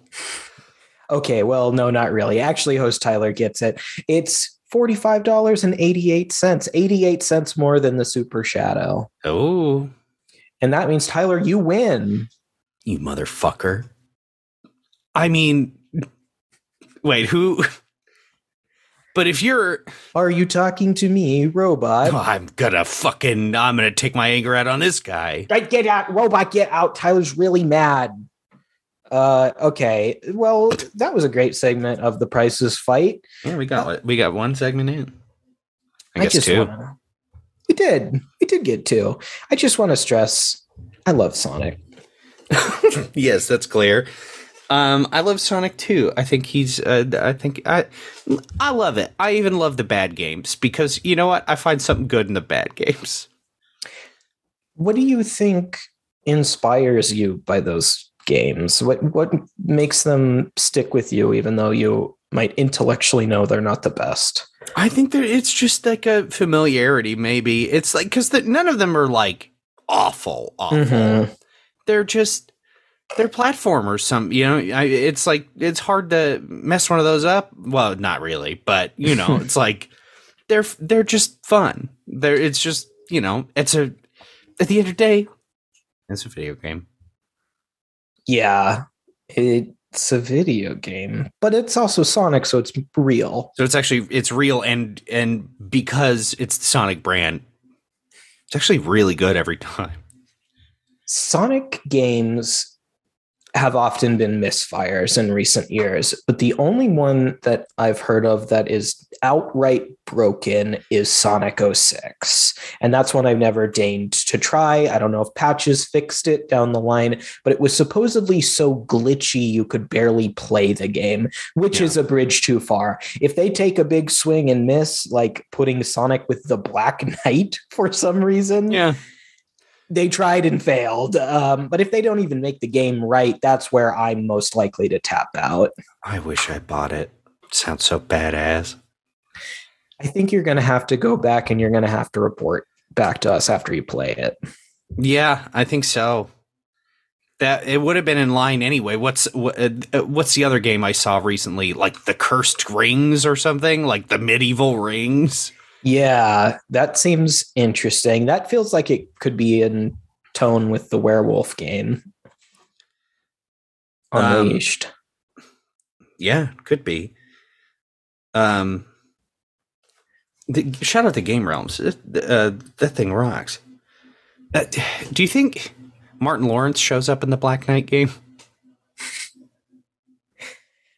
Okay, well, no, not really. Actually, host Tyler gets it. It's $45.88, 88 cents more than the Super Shadow. Oh, And that means, Tyler, you win. you motherfucker. I mean, wait, who? But if you're, Are you talking to me, robot? oh, I'm gonna fucking, I'm gonna take my anger out on this guy. Right, get out, robot, get out. Tyler's really mad. Uh, okay. Well, that was a great segment of the Price is Fight. Yeah, we got we got one segment in. I, guess just two. wanna- we did. We did get two. I just want to stress, I love Sonic. yes, that's clear. Um, I love Sonic too. I think he's. Uh, I think I. I love it. I even love the bad games because you know what? I find something good in the bad games. What do you think inspires you by those games? What what makes them stick with you, even though you might intellectually know they're not the best? I think that it's just like a familiarity. Maybe it's like because none of them are like awful. Awful. Mhm. They're just they're platformers. Some you know, I, it's like it's hard to mess one of those up. Well, not really, but you know, it's like they're they're just fun. They're it's just you know, it's a at the end of the day, it's a video game. Yeah, it's a video game, but it's also Sonic, so it's real. So it's actually it's real and and because it's the Sonic brand, it's actually really good every time. Sonic games have often been misfires in recent years, but the only one that I've heard of that is outright broken is Sonic 06. And that's one I've never deigned to try. I don't know if patches fixed it down the line, but it was supposedly so glitchy you could barely play the game, which Yeah. is a bridge too far. If they take a big swing and miss, like putting Sonic with the Black Knight for some reason, Yeah. They tried and failed. Um, but if they don't even make the game right, that's where I'm most likely to tap out. I wish I bought it. sounds so badass. I think you're going to have to go back and you're going to have to report back to us after you play it. Yeah, I think so. That it would have been in line anyway. What's what, uh, what's the other game I saw recently? Like the Cursed Rings or something? Like the medieval rings? Yeah, that seems interesting. That feels like it could be in tone with the werewolf game. Um, Unleashed. Yeah, could be. Um, the, shout out to Game Realms. Uh, that thing rocks. Uh, do you think Martin Lawrence shows up in the Black Knight game?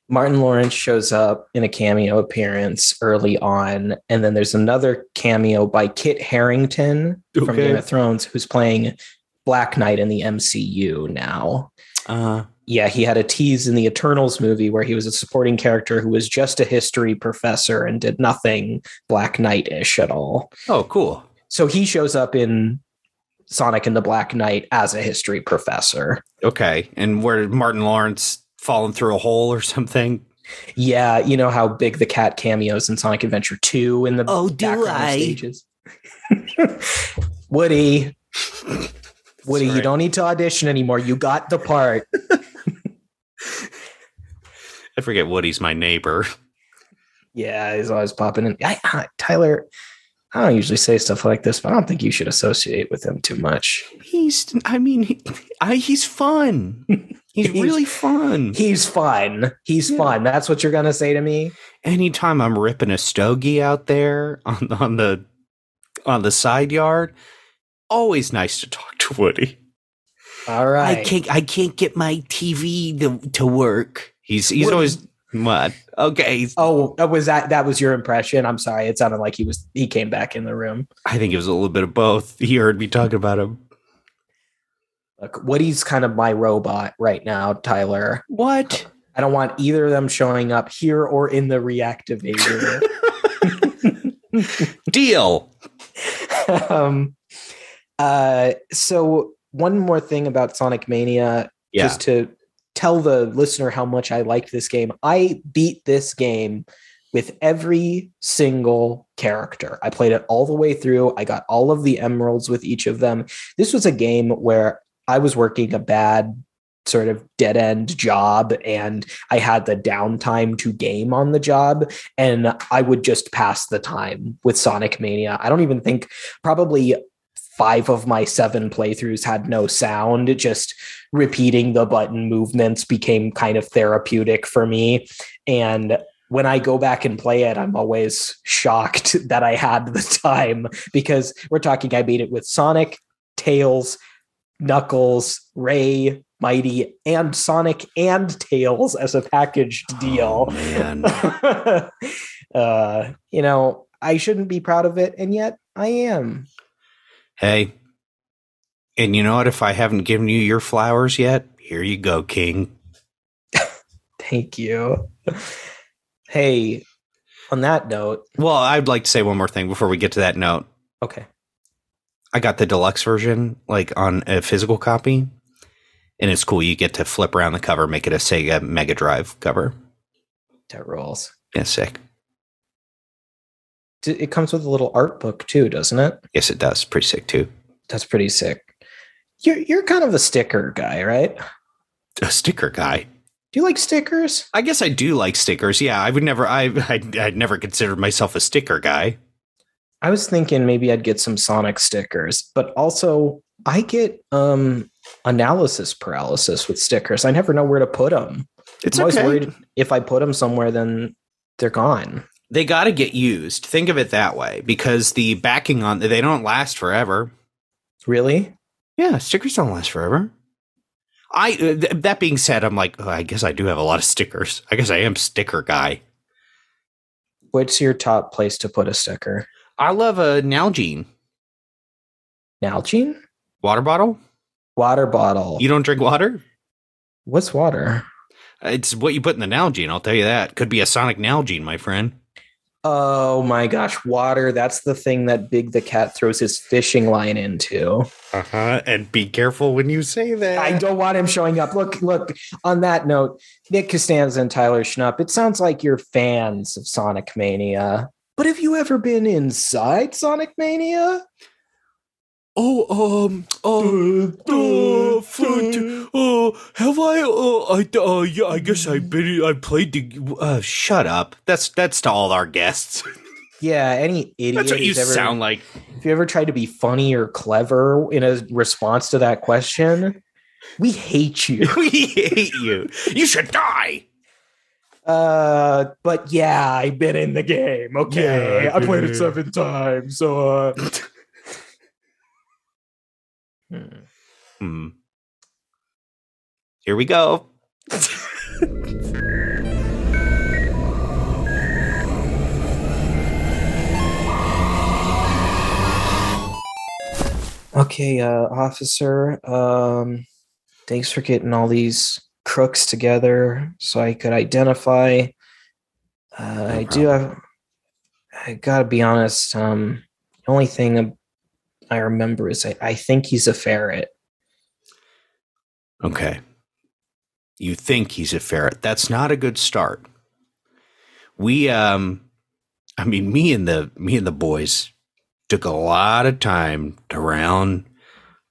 Martin Lawrence shows up in a cameo appearance early on, and then there's another cameo by Kit Harington from Okay. Game of Thrones, who's playing Black Knight in the MCU now. Uh, Yeah, he had a tease in the Eternals movie where he was a supporting character who was just a history professor and did nothing Black Knight-ish at all. oh, cool. So he shows up in Sonic and the Black Knight as a history professor. Okay, and where did Martin Lawrence fallen through a hole or something? Yeah, you know how big the cat cameos in Sonic Adventure 2 in the Oh, do background I? stages. Woody, Woody, you don't need to audition anymore. You got the part. I forget Woody's my neighbor. Yeah, he's always popping in. I, I, Tyler, I don't usually say stuff like this, but I don't think you should associate with him too much. He's, I mean, he, I, he's fun. He's, He's- really fun. He's fun. He's Yeah. fun. That's what you're gonna say to me. Anytime I'm ripping a stogie out there on on the on the side yard, always nice to talk to Woody. All right. I can't, I can't get my TV to, to work. He's, he's Woody- always what? Okay, Oh, was that that was your impression? I'm sorry. It sounded like he was he came back in the room. I think it was a little bit of both. He heard me talking about him. Look, Woody's kind of my robot right now, Tyler. What? I don't want either of them showing up here or in the reactivator. Deal. um, uh, so one more thing about Sonic Mania, Yeah. just to tell the listener how much I liked this game. I beat this game with every single character. I played it all the way through. I got all of the emeralds with each of them. This was a game where I was working a bad sort of dead end job and I had the downtime to game on the job and I would just pass the time with Sonic Mania. I don't even think probably five of my seven playthroughs had no sound. Just repeating the button movements became kind of therapeutic for me. And when I go back and play it, I'm always shocked that I had the time because we're talking, I beat it with Sonic, Tails, Knuckles, Ray, Mighty, and Sonic and Tails as a packaged deal. Oh, man. uh, you know, I shouldn't be proud of it, and yet I am. Hey. And you know what? If I haven't given you your flowers yet, here you go, King. Thank you. Hey, on that note, Well, I'd like to say one more thing before we get to that note. okay. I got the deluxe version, like on a physical copy, and it's cool. You get to flip around the cover, make it a Sega Mega Drive cover. That rolls. Yeah, sick. It comes with a little art book too, doesn't it? Yes, it does. Pretty sick too. That's pretty sick. You're you're kind of a sticker guy, right? A sticker guy. Do you like stickers? I guess I do like stickers. Yeah, I would never. I I'd, I'd never considered myself a sticker guy. I was thinking maybe I'd get some Sonic stickers, but also I get um analysis paralysis with stickers. I never know where to put them. It's I'm always okay. worried if I put them somewhere, then they're gone. They got to get used. Think of it that way, because the backing on they don't last forever. Really? Yeah, stickers don't last forever. I uh, th- that being said, I'm like, oh, I guess I do have a lot of stickers. I guess I am sticker guy. What's your top place to put a sticker? I love a Nalgene Nalgene? water bottle. Water bottle. You don't drink water? What's water? It's what you put in the Nalgene. I'll tell you that. Could be a Sonic Nalgene, my friend. Oh my gosh, water. That's the thing that Big the Cat throws his fishing line into. Uh huh. And be careful when you say that. I don't want him showing up. Look, look, on that note, Nick Costanza and Tyler Schnupp, it sounds like you're fans of Sonic Mania. But have you ever been inside Sonic Mania? Oh, um, oh, uh, food. Oh, have I? Oh, I, uh, yeah, I guess I've been. I played the. Uh, shut up. That's that's to all our guests. Yeah, any idiot. That's what you ever, sound like. If you ever tried to be funny or clever in a response to that question, we hate you. we hate you. You should die. Uh, but yeah, I've been in the game. Okay, Yeah, I played it seven times. So, uh, hmm. Hmm. Here we go. okay, uh, officer. Um, thanks for getting all these crooks together so I could identify. Uh, I do have. I gotta be honest. Um, the only thing I remember is I, I think he's a ferret. Okay. You think he's a ferret. That's not a good start. We um I mean me and the me and the boys took a lot of time to round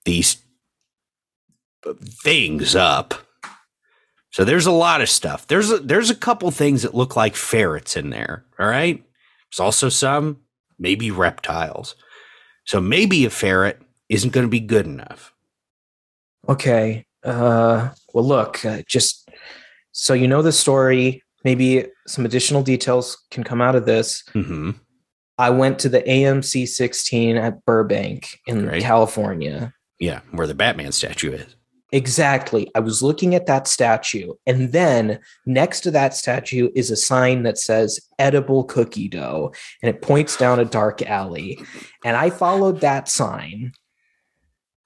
these things up. So there's a lot of stuff. There's a, there's a couple things that look like ferrets in there, all right? There's also some maybe reptiles. So maybe a ferret isn't going to be good enough. Okay. Uh, well, look, uh, just so you know the story, maybe some additional details can come out of this. Mhm. I went to the AMC 16 at Burbank in Great. California. Yeah, where the Batman statue is. Exactly. I was looking at that statue, and then next to that statue is a sign that says edible cookie dough, and it points down a dark alley. And I followed that sign,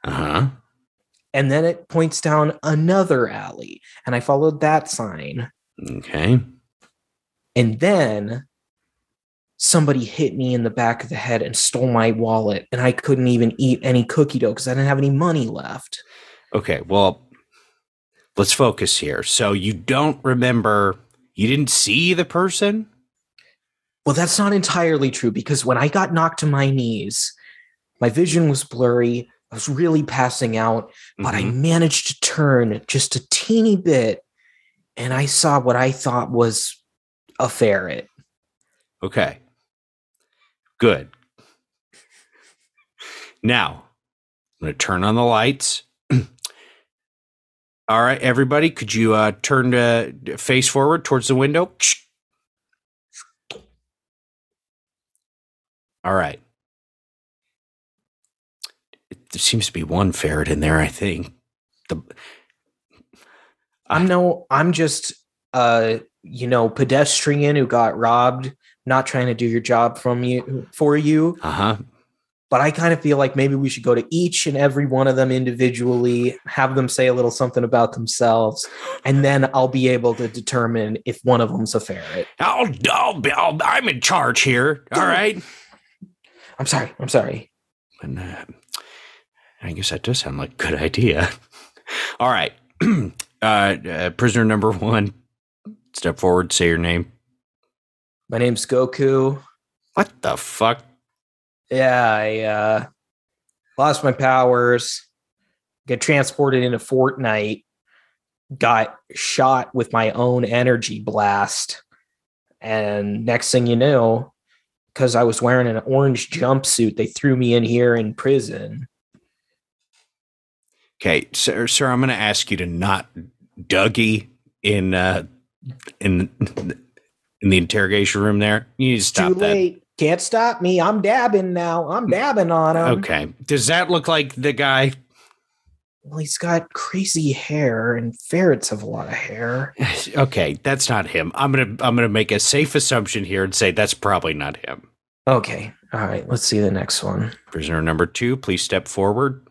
Uh huh. and then it points down another alley, and I followed that sign. Okay. And then somebody hit me in the back of the head and stole my wallet, and I couldn't even eat any cookie dough because I didn't have any money left. Okay. Well, let's focus here. So you don't remember, you didn't see the person? Well, that's not entirely true because when I got knocked to my knees, my vision was blurry. I was really passing out, but I Mhm. managed to turn just a teeny bit and I saw what I thought was a ferret. Okay. Good. Now, I'm going to turn on the lights. All right, everybody, could you uh, turn to face forward towards the window? All right. There seems to be one ferret in there, I think. The I'm no, I'm just uh, you know, pedestrian who got robbed, not trying to do your job from you for you. uh-huh. But I kind of feel like maybe we should go to each and every one of them individually, have them say a little something about themselves, and then I'll be able to determine if one of them's a ferret. I'll, I'll, be- I'll, I'm in charge here. All right. I'm sorry. I'm sorry. And uh, I guess that does sound like a good idea. All right. uh, uh, prisoner number one, step forward, say your name. My name's Goku. What the fuck? Yeah, I uh, lost my powers, got transported into Fortnite, got shot with my own energy blast. And next thing you know, because I was wearing an orange jumpsuit, they threw me in here in prison. Okay, sir, sir I'm going to ask you to not Dougie in uh, in in the interrogation room. There, you need to stop Too that. late. Can't stop me. I'm dabbing now. I'm dabbing on him. Okay, does that look like the guy? Well, he's got crazy hair, and ferrets have a lot of hair. Okay, that's not him. I'm gonna I'm gonna make a safe assumption here and say that's probably not him. Okay. All right. Let's see the next one. Prisoner number two, please step forward.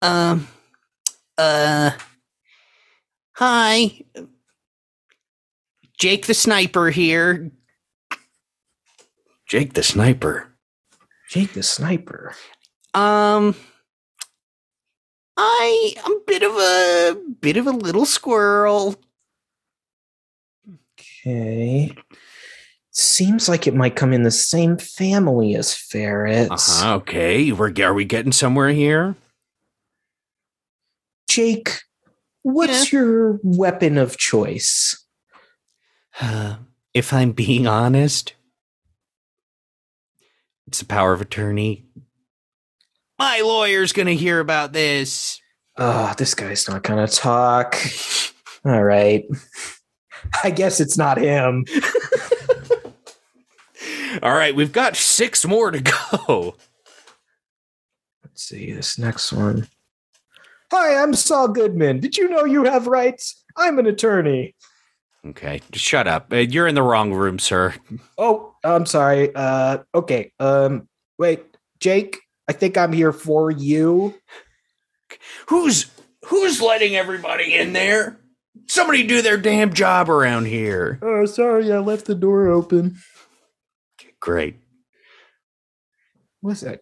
Um, uh, hi, Jake the sniper here. Jake the sniper. Jake the sniper. Um, I am a bit of a bit of a little squirrel. Okay. Seems like it might come in the same family as ferrets. Uh-huh, okay, we're are we getting somewhere here? Jake, what's your weapon of choice? Uh, if I'm being honest, it's the power of attorney. My lawyer's gonna hear about this. Oh, this guy's not gonna talk. All right. I guess it's not him. All right, we've got six more to go. Let's see this next one. Hi, I'm Saul Goodman. Did you know you have rights? I'm an attorney. Okay, just shut up. Uh, You're in the wrong room, sir. Oh, I'm sorry. Uh okay. Um wait, Jake, I think I'm here for you. Who's who's letting everybody in there? Somebody do their damn job around here. Oh, sorry, I left the door open. Okay, Great. What's that?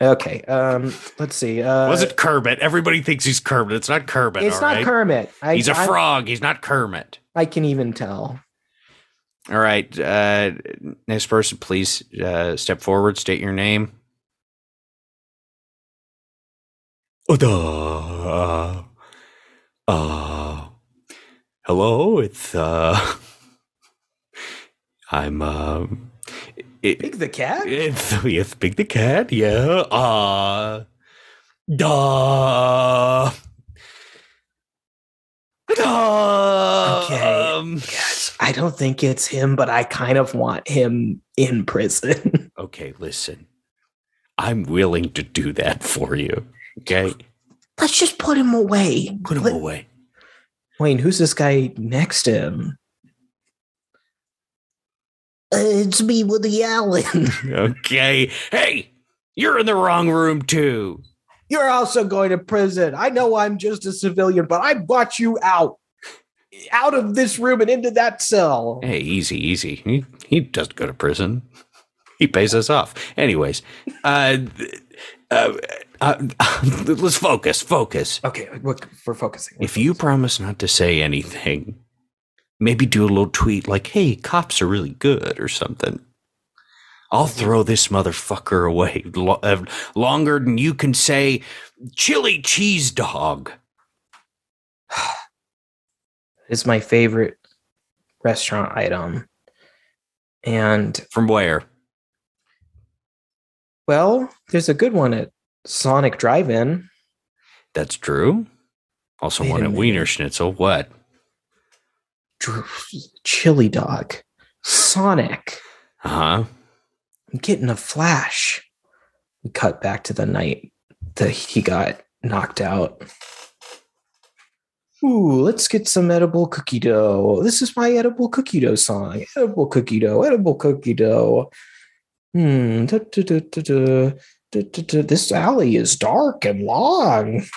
Okay. Um, let's see. Uh, Was it Kermit? Everybody thinks he's Kermit. It's not Kermit. It's all not right? Kermit. I, He's a I- frog. He's not Kermit. I can even tell. All right. Uh, next person, please uh, step forward. State your name. Uh, uh, hello. It's uh, I'm uh, it, Big the cat. it's it's Big the cat. Yeah. Uh, duh. Duh. Okay. Um, Yes, I don't think it's him, but I kind of want him in prison. Okay, listen. I'm willing to do that for you. Okay? Let's just put him away. Put him Let- away. Wayne, who's this guy next to him? Uh, it's me, Woody Allen. Okay. Hey, you're in the wrong room too. You're also going to prison. I know I'm just a civilian, but I bought you out. Out of this room and into that cell. Hey, easy, easy. He, he doesn't go to prison. He pays us off. Anyways, uh, uh, uh, let's focus. Focus. Okay, look, we're focusing. If you promise not to say anything, maybe do a little tweet like, hey, cops are really good or something. I'll throw this motherfucker away uh, longer than you can say chili cheese dog. It's my favorite restaurant item. And From where? well, there's a good one at Sonic Drive-In. That's true. Also, Wait one at. Wiener Schnitzel. What? Chili dog. Sonic. Uh huh. I'm getting a flash. We cut back to the night that he got knocked out. Ooh, let's get some edible cookie dough. This is my edible cookie dough song. Edible cookie dough, edible cookie dough. Hmm. da, da, da. This alley is dark and long.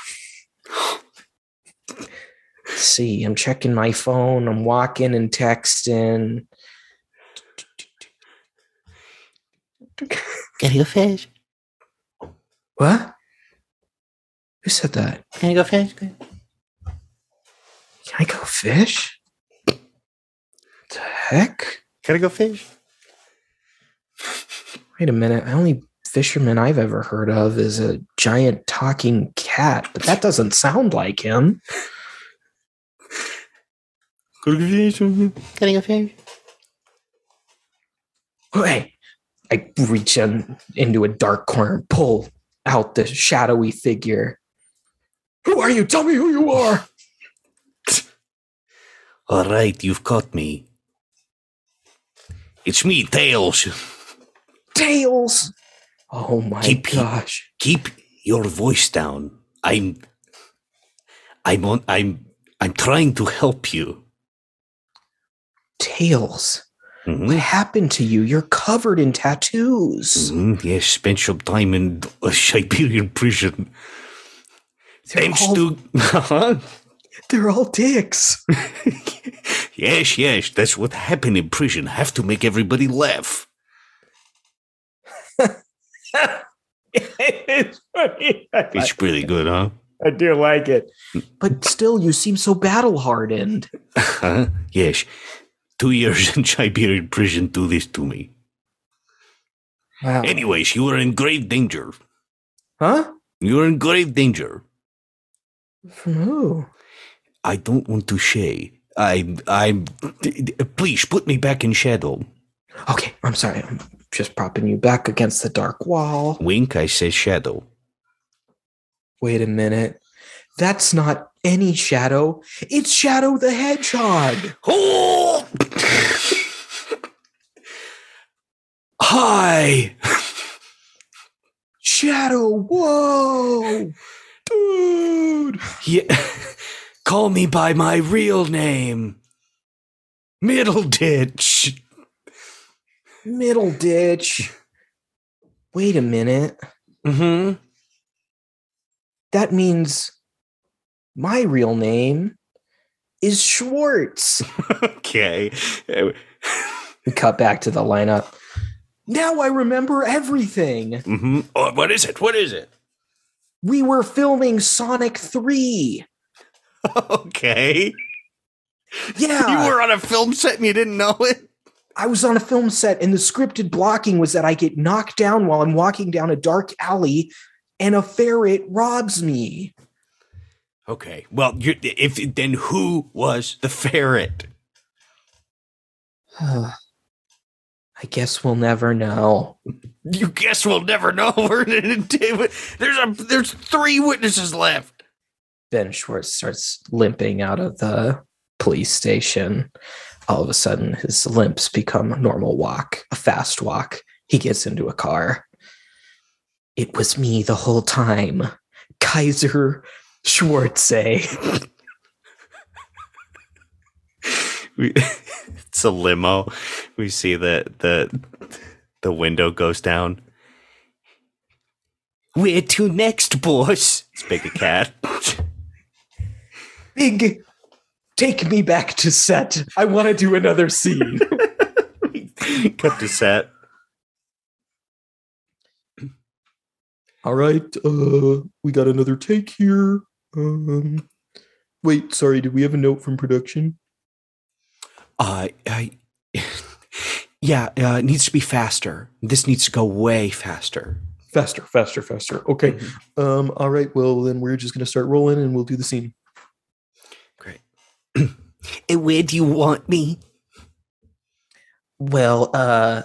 Let's see, I'm checking my phone. I'm walking and texting. Can you go fish? What? Who said that? Can you go fish? Can I go fish? What The heck? Can I go fish? Wait a minute. The only fisherman I've ever heard of is a giant talking cat, but that doesn't sound like him. Can I go fish? Hey, I reach in, into a dark corner and pull out the shadowy figure. Who are you? Tell me who you are. All right, you've caught me. It's me, Tails. Tails. Oh my Keep- gosh. Keep your voice down. I'm. I'm on. I'm. I'm trying to help you. Tails. Mhm. What happened to you? You're covered in tattoos. Mhm, Yes, spent some time in a Siberian prison. They're all, to. Huh? they're all dicks. yes, yes, that's what happened in prison. Have to make everybody laugh. it's funny. It's pretty good, huh? I do like it. But still, you seem so battle hardened. Huh? Yes. Two years in Siberian prison do this to me. Wow. Anyways, you are in grave danger. Huh? You are in grave danger. From who? I don't want to say. I, I'm. Please put me back in shadow. Okay, I'm sorry. I'm just propping you back against the dark wall. Wink, I say shadow. Wait a minute. That's not any shadow. It's Shadow the Hedgehog. Oh! Hi! Shadow, whoa! Dude! Yeah. Call me by my real name. Middle Ditch. Middle ditch. Wait a minute. Mm-hmm. That means my real name is Schwartz. Okay. We cut back to the lineup. Now I remember everything. Mm-hmm. Oh, what is it? What is it? We were filming Sonic 3. Okay. Yeah. You were on a film set and you didn't know it? I was on a film set, and the scripted blocking was that I get knocked down while I'm walking down a dark alley and a ferret robs me. Okay. Well, if then who was the ferret? I guess we'll never know. You guess we'll never know. We're in a day- There's a there's three witnesses left. Ben Schwartz starts limping out of the police station. All of a sudden, his limps become a normal walk, a fast walk. He gets into a car. It was me the whole time, Kaiser Schwartz. We, it's a limo. We see that the the window goes down. Where to next, boss? It's Big a cat. Big, take me back to set. I want to do another scene. Cut to set. All right, uh, we got another take here. Um, wait, sorry, did we have a note from production? Uh, I, Yeah, uh, it needs to be faster. This needs to go way faster. Faster, faster, faster. Okay. Mm-hmm. Um, all right. Well, then we're just gonna start rolling and we'll do the scene. Great. and where do you want me? Well, uh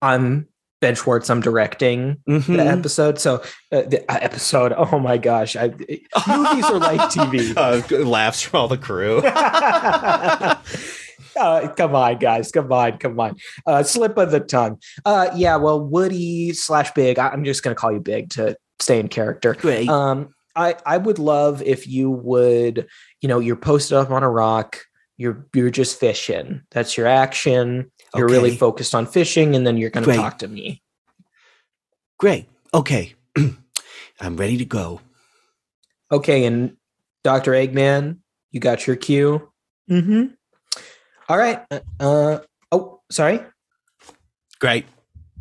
I'm Ben Schwartz. I'm directing Mhm. the episode. So uh, the uh, episode. Oh my gosh! I, movies are like TV. Uh, laughs from all the crew. uh, come on, guys. Come on, come on. Uh, slip of the tongue. Uh, yeah. Well, Woody slash Big. I- I'm just gonna call you Big to stay in character. Great. Um, I I would love if you would, you know, you're posted up on a rock. You're you're just fishing. That's your action. You're really focused on fishing, and then you're going to talk to me. Great. Okay. I'm ready to go. Okay, and Doctor Eggman, you got your cue. Mm-hmm. All right. Uh, Uh. Oh, sorry. Great.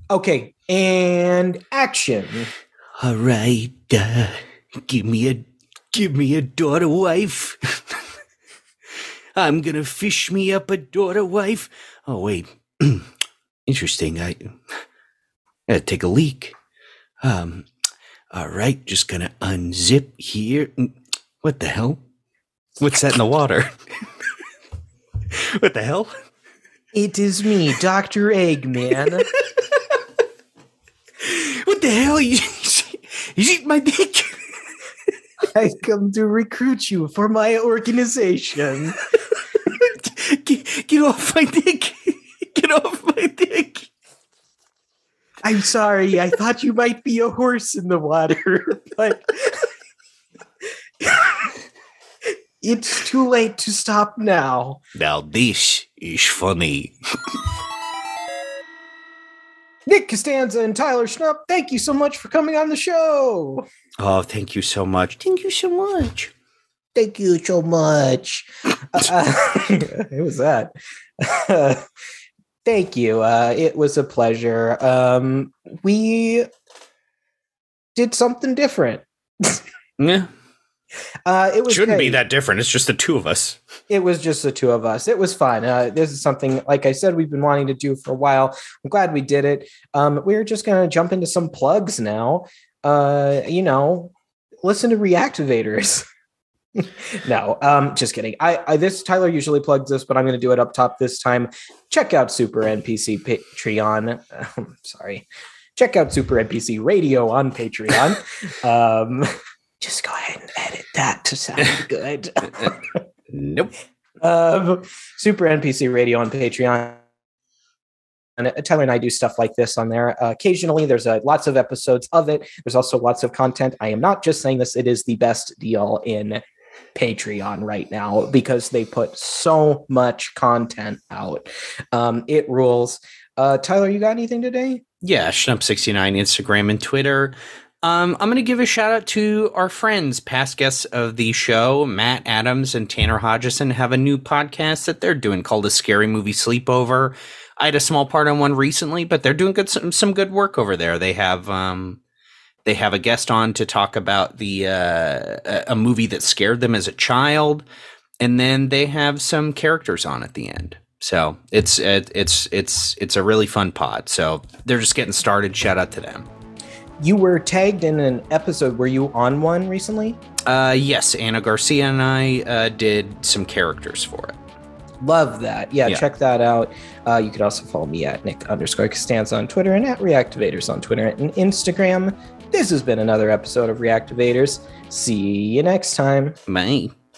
Okay, and action. All right. Uh, give me a give me a daughter wife. I'm gonna fish me up a daughter wife. Oh wait. Interesting. I gotta take a leak. Um all right, just gonna unzip here. What the hell? What's that in the water? what the hell? It is me, Doctor Eggman. What the hell? You, he's eating my dick. I come to recruit you for my organization. get, get off my dick. Get off my dick. I'm sorry. I thought you might be a horse in the water, but it's too late to stop now. Now this is funny. Nick Costanza and Tyler Schnupp, thank you so much for coming on the show. Oh, thank you so much. Thank you so much. Thank you so much. Uh, it was that. thank you. Uh, it was a pleasure. Um, we did something different. Yeah. Uh, it was Shouldn't be that different. It's just the two of us. It was just the two of us. It was fun. Uh, this is something, like I said, we've been wanting to do for a while. I'm glad we did it. Um, we're just going to jump into some plugs now. Uh, you know, listen to Reactivators. no, um, just kidding. I, I this Tyler usually plugs this, but I'm going to do it up top this time. Check out Super NPC Patreon. sorry, check out Super NPC Radio on Patreon. um, just go ahead and edit that to sound good. Nope. um, Super NPC Radio on Patreon. And uh, Tyler and I do stuff like this on there. Uh, occasionally, there's uh, lots of episodes of it. There's also lots of content. I am not just saying this; it is the best deal in Patreon right now because they put so much content out. Um, it rules. Uh, Tyler, you got anything today? Yeah, Schnup69, Instagram and Twitter. Um, I'm going to give a shout out to our friends, past guests of the show. Matt Adams and Tanner Hodgson have a new podcast that they're doing called A Scary Movie Sleepover. I had a small part on one recently, but they're doing good some, some good work over there. They have um, they have a guest on to talk about the uh, a- movie that scared them as a child, and then they have some characters on at the end. So it's it, it's it's it's a really fun pod. So they're just getting started. Shout out to them. You were tagged in an episode. Were you on one recently? Uh, yes, Anna Garcia and I uh, did some characters for it. Love that. Yeah, Yeah. check that out. Uh, you could also follow me at Nick underscore Costanza on Twitter and at Reactivators on Twitter and Instagram. This has been another episode of Reactivators. See you next time. Bye.